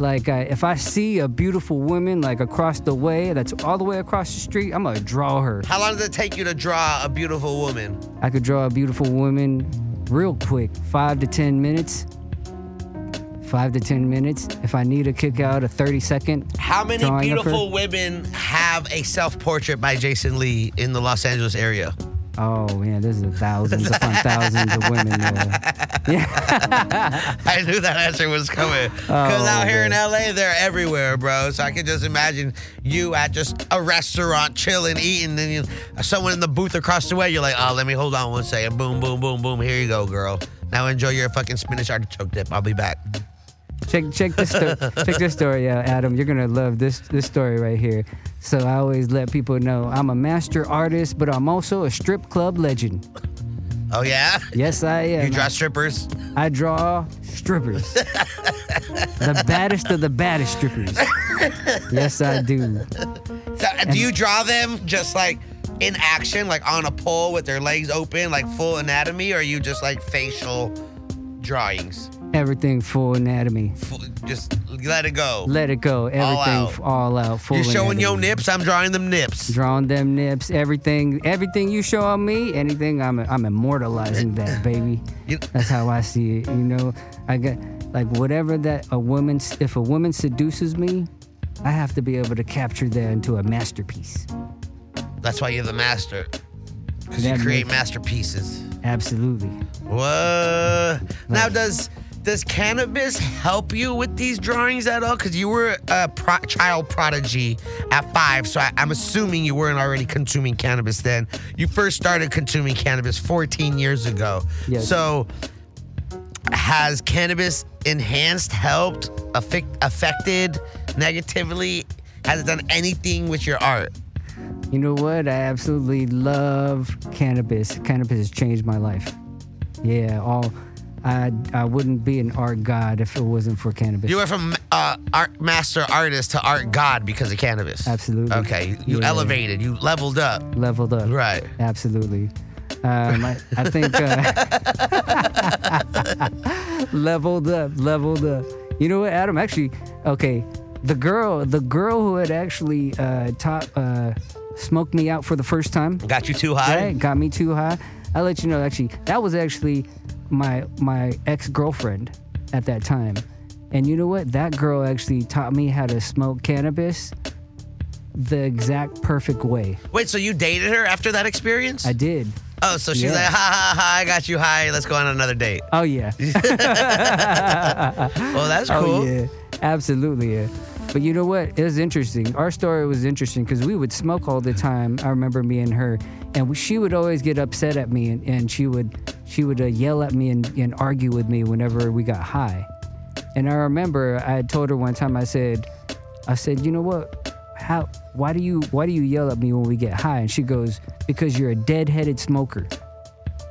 Speaker 3: Like, I, if I see a beautiful woman like across the way, that's all the way across the street, I'm gonna draw her.
Speaker 2: How long does it take you to draw a beautiful woman?
Speaker 3: I could draw a beautiful woman real quick, five to ten minutes. Five to ten minutes. If I need a kick out a 30 second,
Speaker 2: How many beautiful women have a self-portrait by Jason Lee in the Los Angeles area?
Speaker 3: Oh man, there's a thousands upon thousands of women there. Yeah.
Speaker 2: I knew that answer was coming. Because
Speaker 3: Oh,
Speaker 2: out here in. LA, they're everywhere, bro. So I can just imagine you at just a restaurant, chilling, eating, and you, someone in the booth across the way. You're like, oh, let me hold on one second. Boom, boom, boom, boom. Here you go, girl. Now enjoy your fucking spinach artichoke dip. I'll be back.
Speaker 3: check check this sto- check this story out, Adam. You're gonna love this this story right here. So I always let people know I'm a master artist, but I'm also a strip club legend.
Speaker 2: Oh yeah,
Speaker 3: Yes, I am.
Speaker 2: you draw strippers.
Speaker 3: I draw strippers. the baddest of the baddest strippers. Yes, I do.
Speaker 2: So, uh, do you draw them just like in action, like on a pole with their legs open, like full anatomy, or are you just like facial drawings?
Speaker 3: Everything full anatomy.
Speaker 2: Full, just let it go.
Speaker 3: Let it go. Everything
Speaker 2: out.
Speaker 3: f- all out. Full
Speaker 2: You're showing your nips. I'm drawing them nips.
Speaker 3: Drawing them nips. Everything. Everything you show on me. Anything. I'm. I'm immortalizing that baby. That's how I see it. You know, I got like whatever that a woman. If a woman seduces me, I have to be able to capture that into a masterpiece.
Speaker 2: That's why you're the master. Because you create masterpieces.
Speaker 3: Absolutely.
Speaker 2: What? Now, does does cannabis help you with these drawings at all? Because you were a pro- child prodigy at five, so I, I'm assuming you weren't already consuming cannabis then. You first started consuming cannabis 14 years ago.
Speaker 3: Yes.
Speaker 2: So, has cannabis enhanced, helped, affect, affected negatively? Has it done anything with your art?
Speaker 3: You know what? I absolutely love cannabis. Cannabis has changed my life. Yeah, all I I wouldn't be an art god if it wasn't for cannabis.
Speaker 2: You went from uh, art master artist to art god because of cannabis.
Speaker 3: Absolutely.
Speaker 2: Okay, you
Speaker 3: Yeah.
Speaker 2: elevated, you leveled up.
Speaker 3: leveled up.
Speaker 2: Right.
Speaker 3: Absolutely. Um, I, I think uh, leveled up, leveled up. You know what, Adam? Actually, okay, the girl, the girl who had actually uh, taught, uh, smoked me out for the first time,
Speaker 2: Got you too high.
Speaker 3: right? Got me too high. I'll let you know. Actually, that was actually my my ex girlfriend at that time, and you know what? That girl actually taught me how to smoke cannabis the exact perfect way.
Speaker 2: Wait, so you dated her after that experience?
Speaker 3: I did.
Speaker 2: oh, so she's
Speaker 3: Yeah.
Speaker 2: like, ha ha ha! I got you high. Let's go on another date.
Speaker 3: Oh yeah.
Speaker 2: Well, that's cool.
Speaker 3: Oh
Speaker 2: cool.
Speaker 3: yeah. Absolutely yeah. But you know what? It was interesting. Our story was interesting because we would smoke all the time. I remember me and her, and she would always get upset at me, and, and she would she would uh, yell at me and, and argue with me whenever we got high. And I remember I had told her one time. I said, I said, you know what? How? Why do you Why do you yell at me when we get high? And she goes, because you're a dead-headed smoker.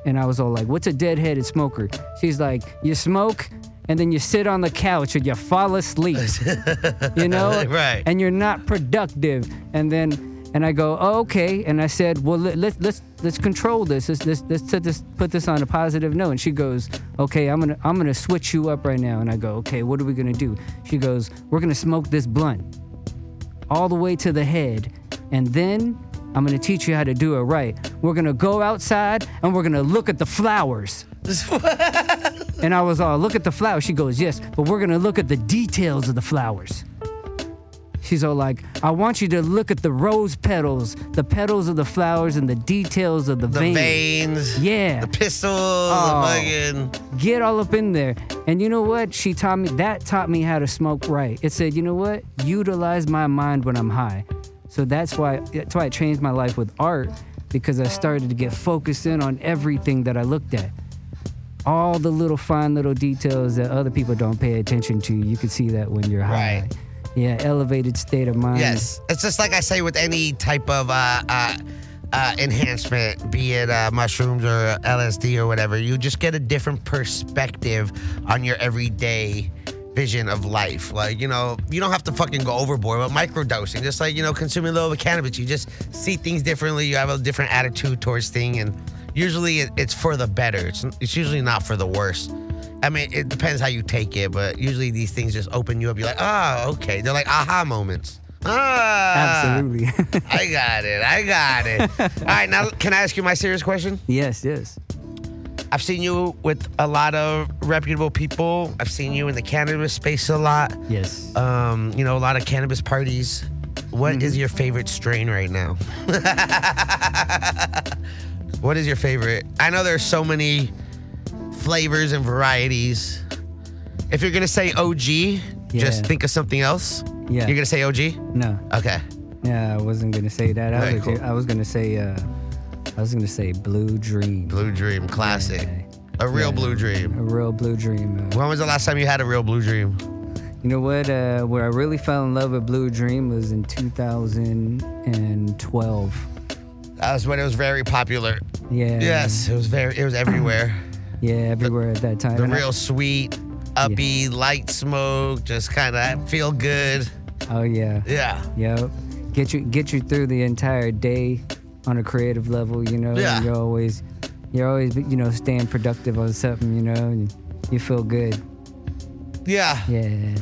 Speaker 3: And I was all like, what's a dead-headed smoker? She's like, you smoke and then you sit on the couch and you fall asleep. you know?
Speaker 2: Right.
Speaker 3: And you're not productive. And then and I go, oh, okay. And I said, well, let, let's let's let's control this. Let's let's, let's set this, put this on a positive note. And she goes, okay, I'm gonna I'm gonna switch you up right now. And I go, okay, what are we gonna do? She goes, we're gonna smoke this blunt all the way to the head, and then I'm gonna teach you how to do it right. We're gonna go outside and we're gonna look at the flowers. and I was all, look at the flowers. She goes, yes, but we're gonna look at the details of the flowers. She's all like, I want you to look at the rose petals, the petals of the flowers, and the details of the,
Speaker 2: The
Speaker 3: veins.
Speaker 2: veins.
Speaker 3: Yeah.
Speaker 2: The pistil.
Speaker 3: Oh.
Speaker 2: The fucking.
Speaker 3: Get all up in there. And you know what? She taught me that taught me how to smoke right. It said, you know what? Utilize my mind when I'm high. So that's why that's why it changed my life with art because I started to get focused in on everything that I looked at. All the little fine little details that other people don't pay attention to. You can see that when you're high.
Speaker 2: Right.
Speaker 3: Yeah, elevated state of mind.
Speaker 2: Yes. It's just like I say with any type of uh, uh, uh, enhancement, be it uh, mushrooms or LSD or whatever. You just get a different perspective on your everyday vision of life. Like, you know, you don't have to fucking go overboard, but microdosing, just like, you know, consuming a little bit of cannabis, you just see things differently. You have a different attitude towards things, and usually it, it's for the better. It's, it's usually not for the worse. I mean, it depends how you take it, but usually these things just open you up. You're like, oh, okay. They're like aha moments. Ah,
Speaker 3: Absolutely.
Speaker 2: I got it. I got it. All right, now can I ask you my serious question?
Speaker 3: yes, yes.
Speaker 2: I've seen you with a lot of reputable people. I've seen you in the cannabis space a lot.
Speaker 3: Yes.
Speaker 2: Um, you know, a lot of cannabis parties. What is
Speaker 3: Mm-hmm.
Speaker 2: your favorite strain right now? what is your favorite? I know there's so many flavors and varieties. If you're gonna say OG, just think of something else.
Speaker 3: Yeah.
Speaker 2: You're gonna say OG?
Speaker 3: no.
Speaker 2: Okay.
Speaker 3: Yeah, I wasn't gonna say that. I was,
Speaker 2: cool.
Speaker 3: I was gonna say uh, I was gonna say Blue Dream.
Speaker 2: Blue Dream, classic. A real blue
Speaker 3: A real Blue Dream. Uh,
Speaker 2: When was the last time you had a real blue dream?
Speaker 3: you know what? Uh, where I really fell in love with Blue Dream was in 2012.
Speaker 2: That was when it was very popular.
Speaker 3: Yeah.
Speaker 2: Yes, it was very. It was everywhere.
Speaker 3: Yeah, everywhere at that time.
Speaker 2: The
Speaker 3: And I-
Speaker 2: real sweet, uppy, light smoke, just kind of feel good.
Speaker 3: oh yeah.
Speaker 2: Yeah.
Speaker 3: Yep. Get you get you through the entire day on a creative level. You know.
Speaker 2: Yeah.
Speaker 3: You're always you're always you know staying productive on something. You know. And you feel good.
Speaker 2: Yeah.
Speaker 3: Yeah.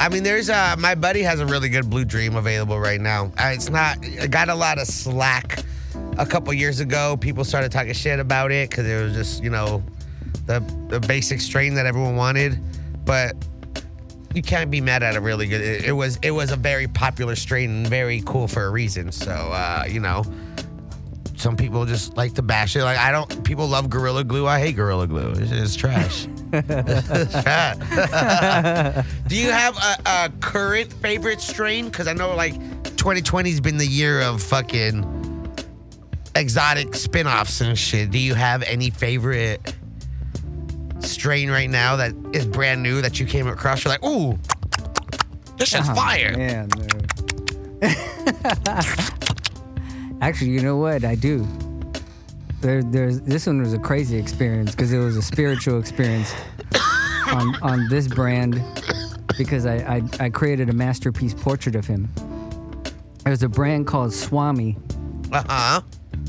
Speaker 2: I mean, there's uh my buddy has a really good blue dream available right now. Uh, it's not. It got a lot of slack a couple years ago. People started talking shit about it because it was just you know the the basic strain that everyone wanted, but. You can't be mad at it. Really good. It, it was it was a very popular strain and very cool for a reason. So uh, you know, some people just like to bash it. Like I don't. People love Gorilla Glue. I hate Gorilla Glue. It's, it's trash. Do you have a, a current favorite strain? Because I know like 2020 has been the year of fucking exotic spin-offs and shit. Do you have any favorite strain right now that is brand new that you came across? You're like, ooh, this shit's
Speaker 3: Oh,
Speaker 2: fire.
Speaker 3: Man. Actually, you know what? I do. There, there's this one was a crazy experience because it was a spiritual experience on on this brand because I, I I created a masterpiece portrait of him. There's a brand called Swami.
Speaker 2: Uh huh.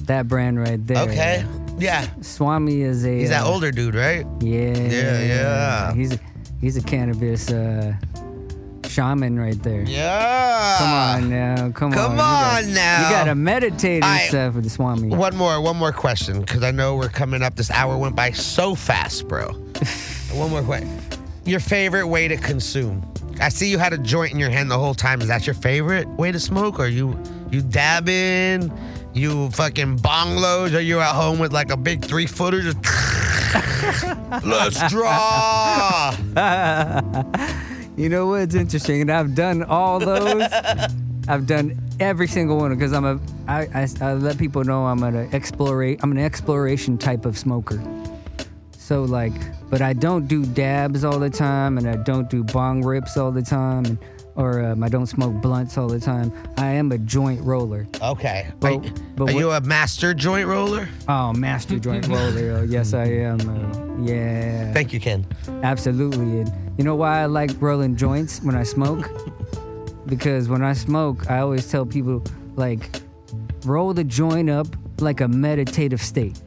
Speaker 3: That brand right there.
Speaker 2: Okay. Yeah.
Speaker 3: Swami is a.
Speaker 2: He's that
Speaker 3: uh,
Speaker 2: older dude, right?
Speaker 3: Yeah.
Speaker 2: Yeah, yeah.
Speaker 3: He's a, he's a cannabis uh, shaman right there.
Speaker 2: Yeah.
Speaker 3: Come on now, come,
Speaker 2: Come
Speaker 3: on. You got-
Speaker 2: on now.
Speaker 3: You gotta meditate and stuff with the Swami.
Speaker 2: One more, one more question, because I know we're coming up. This hour went by so fast, bro. one more question. Your favorite way to consume? I see you had a joint in your hand the whole time. Is that your favorite way to smoke? Or you you dabbing? You fucking bong loads? Or you at home with like a big three footer? Just let's draw.
Speaker 3: You know what's interesting? And I've done all those. I've done every single one because I'm a. I, I, I let people know I'm an explorate. I'm an exploration type of smoker. So like, but I don't do dabs all the time, and I don't do bong rips all the time, and, or um, I don't smoke blunts all the time. I am a joint roller.
Speaker 2: Okay.
Speaker 3: But-
Speaker 2: are
Speaker 3: but
Speaker 2: are you a master joint roller?
Speaker 3: Oh, master joint roller. Oh, yes, I am. Uh, yeah.
Speaker 2: Thank you, Ken.
Speaker 3: Absolutely. And you know why I like rolling joints when I smoke? because when I smoke, I always tell people, like, roll the joint up like a meditative state.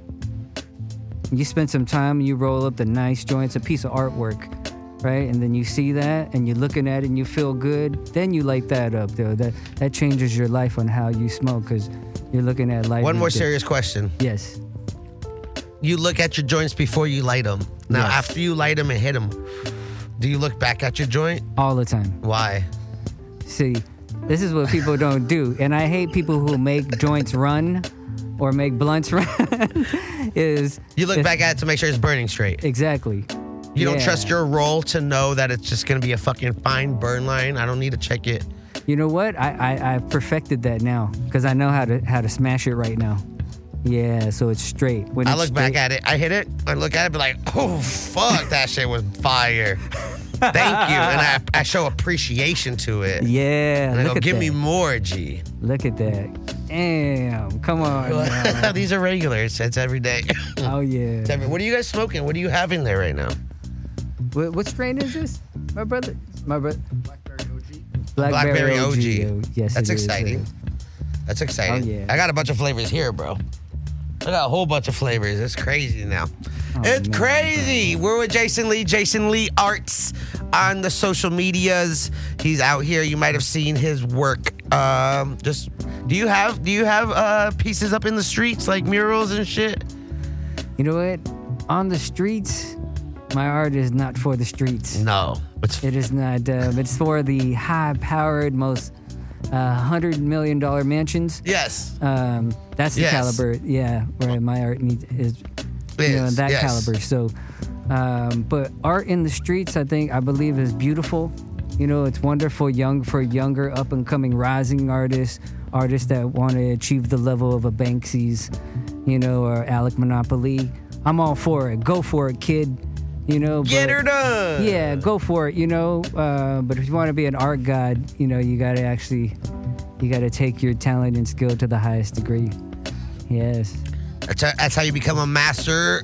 Speaker 3: You spend some time, you roll up the nice joints, a piece of artwork, right? And then you see that and you're looking at it and you feel good. Then you light that up, though. That, that changes your life on how you smoke because you're looking at life.
Speaker 2: One more serious question.
Speaker 3: Yes.
Speaker 2: You look at your joints before you light them. Now,
Speaker 3: Yes.
Speaker 2: after you light them and hit them, do you look back at your joint?
Speaker 3: All the time.
Speaker 2: Why?
Speaker 3: See, this is what people don't do. And I hate people who make joints run or make blunts run. is
Speaker 2: You look back at it to make sure it's burning straight.
Speaker 3: Exactly.
Speaker 2: You don't trust your roll to know that it's just gonna be a fucking fine burn line. I don't need to check it.
Speaker 3: You know what? I I, I perfected that now because I know how to how to smash it right now. Yeah, so it's straight. When
Speaker 2: I look back at it, I hit it, I look at it, be like, oh fuck, that shit was fire. Thank you, and I, I show appreciation to it.
Speaker 3: Yeah,
Speaker 2: And I go, give
Speaker 3: that.
Speaker 2: me more, G.
Speaker 3: Look at that. Damn, come on.
Speaker 2: These are regulars. It's every day.
Speaker 3: oh yeah.
Speaker 2: Every- what are you guys smoking? What are you having there right now?
Speaker 3: What, what strain is this, my brother? My brother.
Speaker 2: Blackberry OG.
Speaker 3: oh, Yes,
Speaker 2: That's
Speaker 3: it is,
Speaker 2: exciting.
Speaker 3: it is.
Speaker 2: That's exciting.
Speaker 3: Oh, yeah.
Speaker 2: I got a bunch of flavors here, bro. I got a whole bunch of flavors. It's crazy now. it's
Speaker 3: Oh, man.
Speaker 2: crazy. We're with Jason Lee, Jason Lee Arts on the social medias. He's out here. You might have seen his work. Um, just do you have do you have uh, pieces up in the streets like murals and shit?
Speaker 3: You know what? On the streets, my art is not for the streets.
Speaker 2: No. It's
Speaker 3: It is not. Um, it's for the high-powered, most uh, hundred million dollar mansions.
Speaker 2: yes.
Speaker 3: Um, that's the
Speaker 2: Yes.
Speaker 3: caliber. Yeah, where my art needs is. You know, that
Speaker 2: yes.
Speaker 3: caliber. So, um, but art in the streets, I think, I believe, is beautiful. You know, it's wonderful young for younger, up and coming, rising artists, artists that want to achieve the level of a Banksy's, you know, or Alec Monopoly. I'm all for it. Go for it, kid. You know,
Speaker 2: Get her done.
Speaker 3: yeah, go for it. You know, uh, but if you want to be an art god, you know, you got to actually, you got to take your talent and skill to the highest degree. Yes.
Speaker 2: That's how, that's how you become a master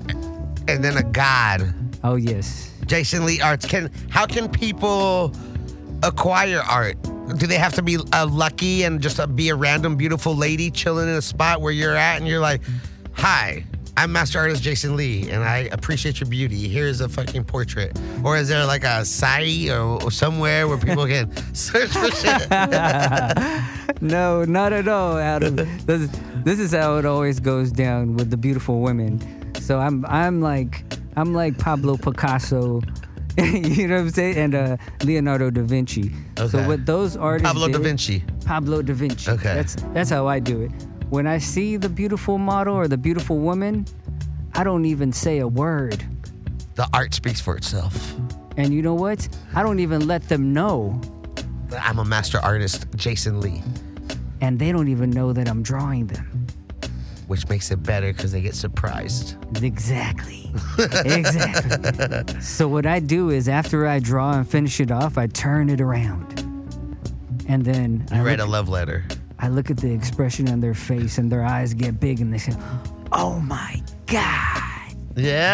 Speaker 2: and then a god.
Speaker 3: Oh yes.
Speaker 2: Jason Lee Arts. Can how can people acquire art? Do they have to be uh, lucky and just uh, be a random beautiful lady chilling in a spot where you're at and you're like, "Hi, I'm master artist Jason Lee, and I appreciate your beauty. Here's a fucking portrait." Or is there like a site or, or somewhere where people can search for shit?
Speaker 3: No, not at all, Adam. this, this is how it always goes down with the beautiful women. So I'm, I'm like, I'm like Pablo Picasso. you know what I'm saying? And uh, Leonardo da Vinci.
Speaker 2: Okay.
Speaker 3: So what those artists
Speaker 2: Pablo da Vinci.
Speaker 3: Pablo da Vinci.
Speaker 2: Okay.
Speaker 3: That's that's how I do it. When I see the beautiful model or the beautiful woman, I don't even say a word.
Speaker 2: The art speaks for itself.
Speaker 3: And you know what? I don't even let them know.
Speaker 2: I'm a master artist, Jason Lee,
Speaker 3: And they don't even know that I'm drawing them.
Speaker 2: which makes it better because they get surprised.
Speaker 3: Exactly. exactly. so what I do is after I draw and finish it off, I turn it around. And then I
Speaker 2: write
Speaker 3: look,
Speaker 2: a love letter.
Speaker 3: I look at the expression on their face and their eyes get big and they say, "Oh my god."
Speaker 2: Yeah.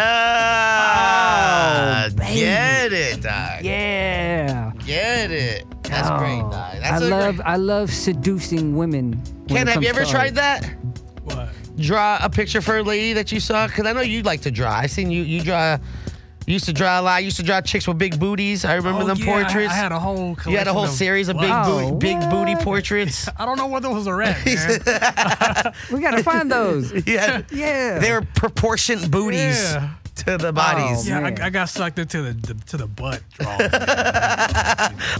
Speaker 3: Oh, baby.
Speaker 2: Get it, dog.
Speaker 3: Yeah.
Speaker 2: Get it. That's
Speaker 3: Oh,
Speaker 2: great, dog.
Speaker 3: I
Speaker 2: That's a
Speaker 3: love
Speaker 2: great-
Speaker 3: I love seducing women. when
Speaker 2: Ken, have you ever tried
Speaker 3: art.
Speaker 2: that?
Speaker 4: What?
Speaker 2: Draw a picture for a lady that you saw? Because I know you'd like to draw. I've seen you. You draw. You used to draw a lot. You used to draw chicks with big booties. I remember
Speaker 4: Oh,
Speaker 2: them
Speaker 4: yeah,
Speaker 2: portraits.
Speaker 4: I, had a whole.
Speaker 2: you had a whole
Speaker 4: of-
Speaker 2: series of big, booty, big booty portraits.
Speaker 4: I don't know where those are at, man.
Speaker 3: We gotta find those.
Speaker 2: yeah,
Speaker 3: Yeah.
Speaker 2: they were proportioned booties
Speaker 4: Yeah.
Speaker 2: To the bodies.
Speaker 3: Oh,
Speaker 4: yeah. I, I got sucked into the, the to the butt draw.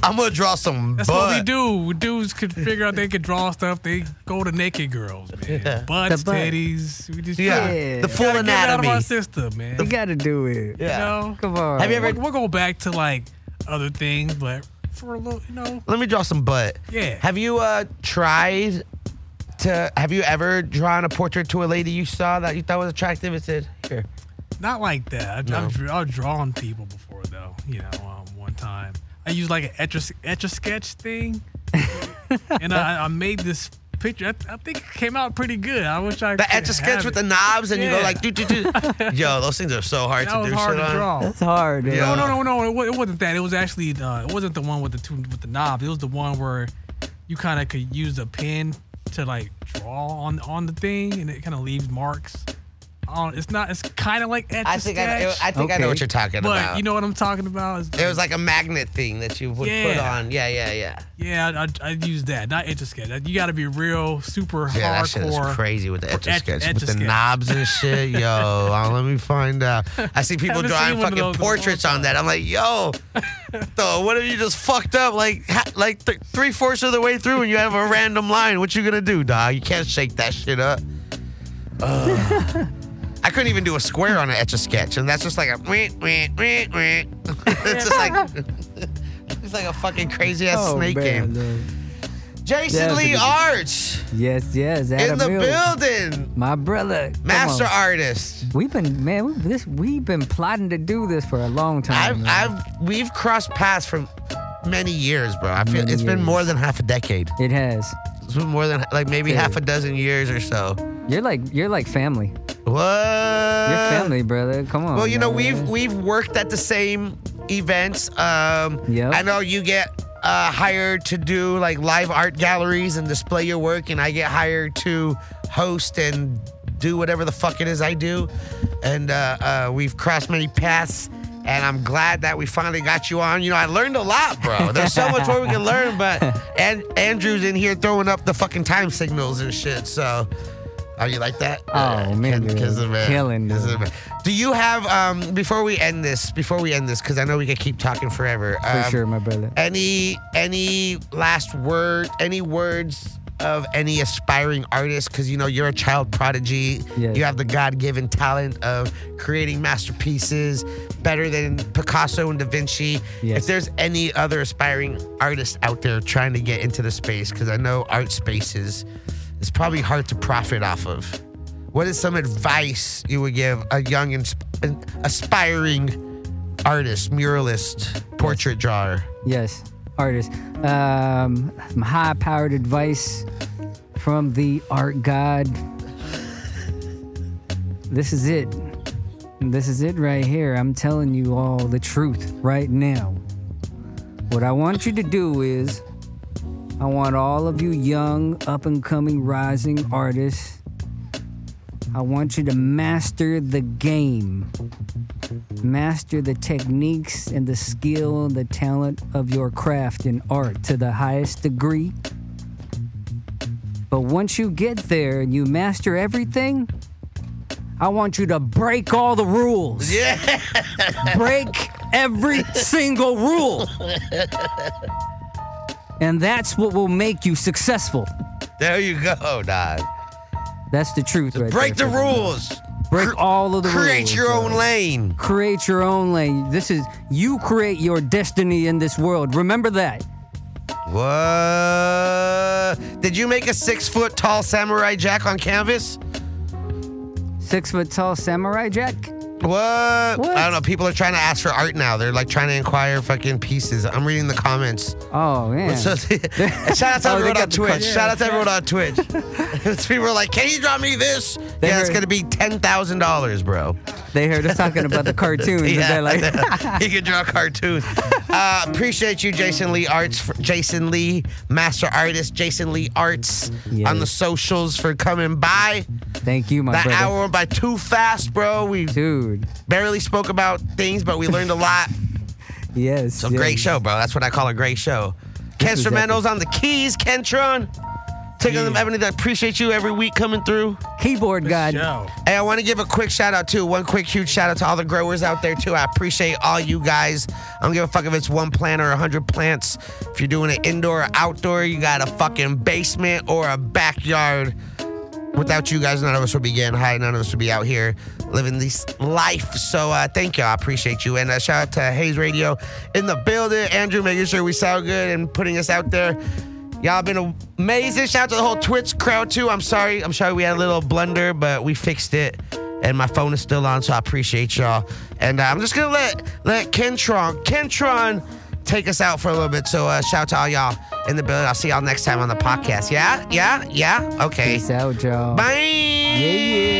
Speaker 2: I'm gonna draw some.
Speaker 4: That's
Speaker 2: butt.
Speaker 4: what we do. Dudes could figure out they could draw stuff. They go to naked girls, man. Butts,
Speaker 3: The butt.
Speaker 4: titties. We just
Speaker 2: Yeah,
Speaker 3: Yeah.
Speaker 2: the full
Speaker 4: gotta get it out of
Speaker 2: anatomy.
Speaker 4: our system, man.
Speaker 3: You gotta do it.
Speaker 2: Yeah.
Speaker 4: You know?
Speaker 3: Come on.
Speaker 2: Have you ever-
Speaker 4: We'll, we'll go back to like other things, but for a little, you know,
Speaker 2: Let me draw some butt.
Speaker 4: Yeah.
Speaker 2: Have you uh tried to? Have you ever drawn a portrait to a lady you saw that you thought was attractive? It said here.
Speaker 4: Not like that. I've,
Speaker 2: No.
Speaker 4: I've, I've drawn people before though. You know, um, one time I used like an etch a, etch a sketch thing, and I, I made this picture. I, I think it came out pretty good. I wish I
Speaker 2: The
Speaker 4: could
Speaker 2: etch a sketch with
Speaker 4: it.
Speaker 2: the knobs, and you go like do do do. Yo, those things are so hard
Speaker 4: That
Speaker 2: to
Speaker 4: was
Speaker 2: do
Speaker 4: hard
Speaker 2: shit
Speaker 4: to
Speaker 2: on.
Speaker 4: draw.
Speaker 3: That's hard.
Speaker 2: Yeah.
Speaker 4: No, no, no, no. It, it wasn't that. It was actually uh, it wasn't the one with the two with the knobs. It was the one where you kind of could use a pen to like draw on on the thing, and it kind of leaves marks. On it's not. It's kind of like etch
Speaker 2: I think I,
Speaker 4: sketch,
Speaker 2: I think I know
Speaker 3: Okay.
Speaker 2: what you're talking
Speaker 4: but
Speaker 2: about.
Speaker 4: you know what I'm talking about. It's-
Speaker 2: it was like a magnet thing that you would put
Speaker 4: Yeah.
Speaker 2: on. Yeah, yeah, yeah.
Speaker 4: yeah, I, I, I use that. Not etch a sketch. You got to be real super
Speaker 2: Yeah, that shit is
Speaker 4: hardcore.
Speaker 2: crazy with the etch a
Speaker 4: etch-
Speaker 2: sketch with the
Speaker 4: Etch-a-Sketch.
Speaker 2: knobs and shit. Yo, uh, let me find out. I see people
Speaker 4: Haven't
Speaker 2: drawing
Speaker 4: seen one of
Speaker 2: fucking
Speaker 4: those in a long
Speaker 2: portraits on that. I'm like, yo, though, what if you just fucked up like ha- like th- three fourths of the way through and you have a random line? What you gonna do, dog? You can't shake that shit up. Ugh. I couldn't even do a square on an etch a sketch, and that's just like a. Wee, wee, wee, wee. it's just like. It's like a fucking crazy ass
Speaker 3: Oh,
Speaker 2: snake
Speaker 3: man,
Speaker 2: game.
Speaker 3: no.
Speaker 2: Jason Lee. Arts
Speaker 3: Yes, yes.
Speaker 2: in the
Speaker 3: Mills.
Speaker 2: building.
Speaker 3: My brother.
Speaker 2: Master artist.
Speaker 3: We've been man. We, this we've been plotting to do this for a long time.
Speaker 2: I've. I've, we've crossed paths for many years, bro. I feel
Speaker 3: Many
Speaker 2: it's been more than half a decade.
Speaker 3: it has.
Speaker 2: It's been more than like maybe
Speaker 3: Yeah.
Speaker 2: half a dozen years or so.
Speaker 3: You're like you're like family.
Speaker 2: What?
Speaker 3: You're family, brother. Come on.
Speaker 2: Well, you know we've we've worked at the same events. Um,
Speaker 3: Yep.
Speaker 2: I know you get uh, hired to do like live art galleries and display your work, and I get hired to host and do whatever the fuck it is I do. And uh, uh, we've crossed many paths. And I'm glad that we finally got you on. You know, I learned a lot, bro. There's so much more we can learn, but and Andrew's in here throwing up the fucking time signals and shit. So, are you like that?
Speaker 3: Oh, man,
Speaker 2: Kiss- kiss it, man.
Speaker 3: Killing,
Speaker 2: Kiss man. Do you have um before we end this? Before we end this, because I know we could keep talking forever.
Speaker 3: for
Speaker 2: um,
Speaker 3: sure, my brother.
Speaker 2: Any any last word? Any words of any aspiring artist? Because you know you're a child prodigy.
Speaker 3: Yes.
Speaker 2: You have the God-given talent of creating masterpieces better than Picasso and Da Vinci.
Speaker 3: Yes.
Speaker 2: If there's any other aspiring artist out there trying to get into the space, because I know art spaces is probably hard to profit off of. What is some advice you would give a young, aspiring artist, muralist, portrait drawer?
Speaker 3: Yes, artist. Um, some high-powered advice from the art god. This is it. This is it right here. I'm telling you all the truth right now. What I want you to do is, I want all of you young, up and coming, rising artists. I want you to master the game master the techniques and the skill and the talent of your craft and art to the highest degree. But once you get there and you master everything, I want you to break all the rules.
Speaker 2: Yeah.
Speaker 3: Break every single rule. And that's what will make you successful.
Speaker 2: There you go, dog.
Speaker 3: That's the truth, right
Speaker 2: Break the rules.
Speaker 3: Break all of the rules.
Speaker 2: Create your own lane.
Speaker 3: create your own lane. This is you create your destiny in this world. Remember that.
Speaker 2: What? Did you make a six foot tall samurai jack on canvas?
Speaker 3: Six foot tall samurai jack.
Speaker 2: What?
Speaker 3: What?
Speaker 2: I don't know. People are trying to ask for art now. They're like trying to inquire fucking pieces. I'm reading the comments.
Speaker 3: Oh man.
Speaker 2: So, shout out to
Speaker 3: Oh,
Speaker 2: everyone on Twitch. Shout out to everyone on Twitch. People are like, "Can you draw me this?"
Speaker 3: They
Speaker 2: yeah, it's gonna be ten thousand dollars, bro.
Speaker 3: They heard us talking about the cartoons. and they're like,
Speaker 2: he can draw cartoons. Uh, appreciate you, Jason Lee Arts, Jason Lee, master artist, Jason Lee Arts
Speaker 3: Yes.
Speaker 2: on the socials for coming by.
Speaker 3: thank you, my
Speaker 2: That
Speaker 3: brother.
Speaker 2: hour went by too fast, bro. We
Speaker 3: Dude.
Speaker 2: barely spoke about things, but we learned a lot.
Speaker 3: Yes.
Speaker 2: So
Speaker 3: yes.
Speaker 2: great show, bro. That's what I call a great show. Ken
Speaker 3: is
Speaker 2: Instrumentals on the keys, Kentron. Taking them, Ebony, I appreciate you every week coming through.
Speaker 3: Keyboard god.
Speaker 4: Show.
Speaker 2: Hey, I want to give a quick shout out too. One quick huge shout out to all the growers out there too. I appreciate all you guys. I don't give a fuck if it's one plant or a hundred plants. If you're doing it indoor or outdoor, you got a fucking basement or a backyard. Without you guys, none of us would be getting high. None of us would be out here living this life. So uh, thank you. I appreciate you. And uh, shout out to Hayes Radio in the building. Andrew making sure we sound good and putting us out there. Y'all been amazing. Shout out to the whole Twitch crowd too. I'm sorry. I'm sorry we had a little blunder, but we fixed it. And my phone is still on, so I appreciate y'all. And uh, I'm just gonna let let Kentron Kentron take us out for a little bit. So uh, shout out to all y'all in the building. I'll see y'all next time on the podcast. Yeah, yeah, yeah. Okay.
Speaker 3: Peace out, y'all.
Speaker 2: Bye.
Speaker 3: Yeah,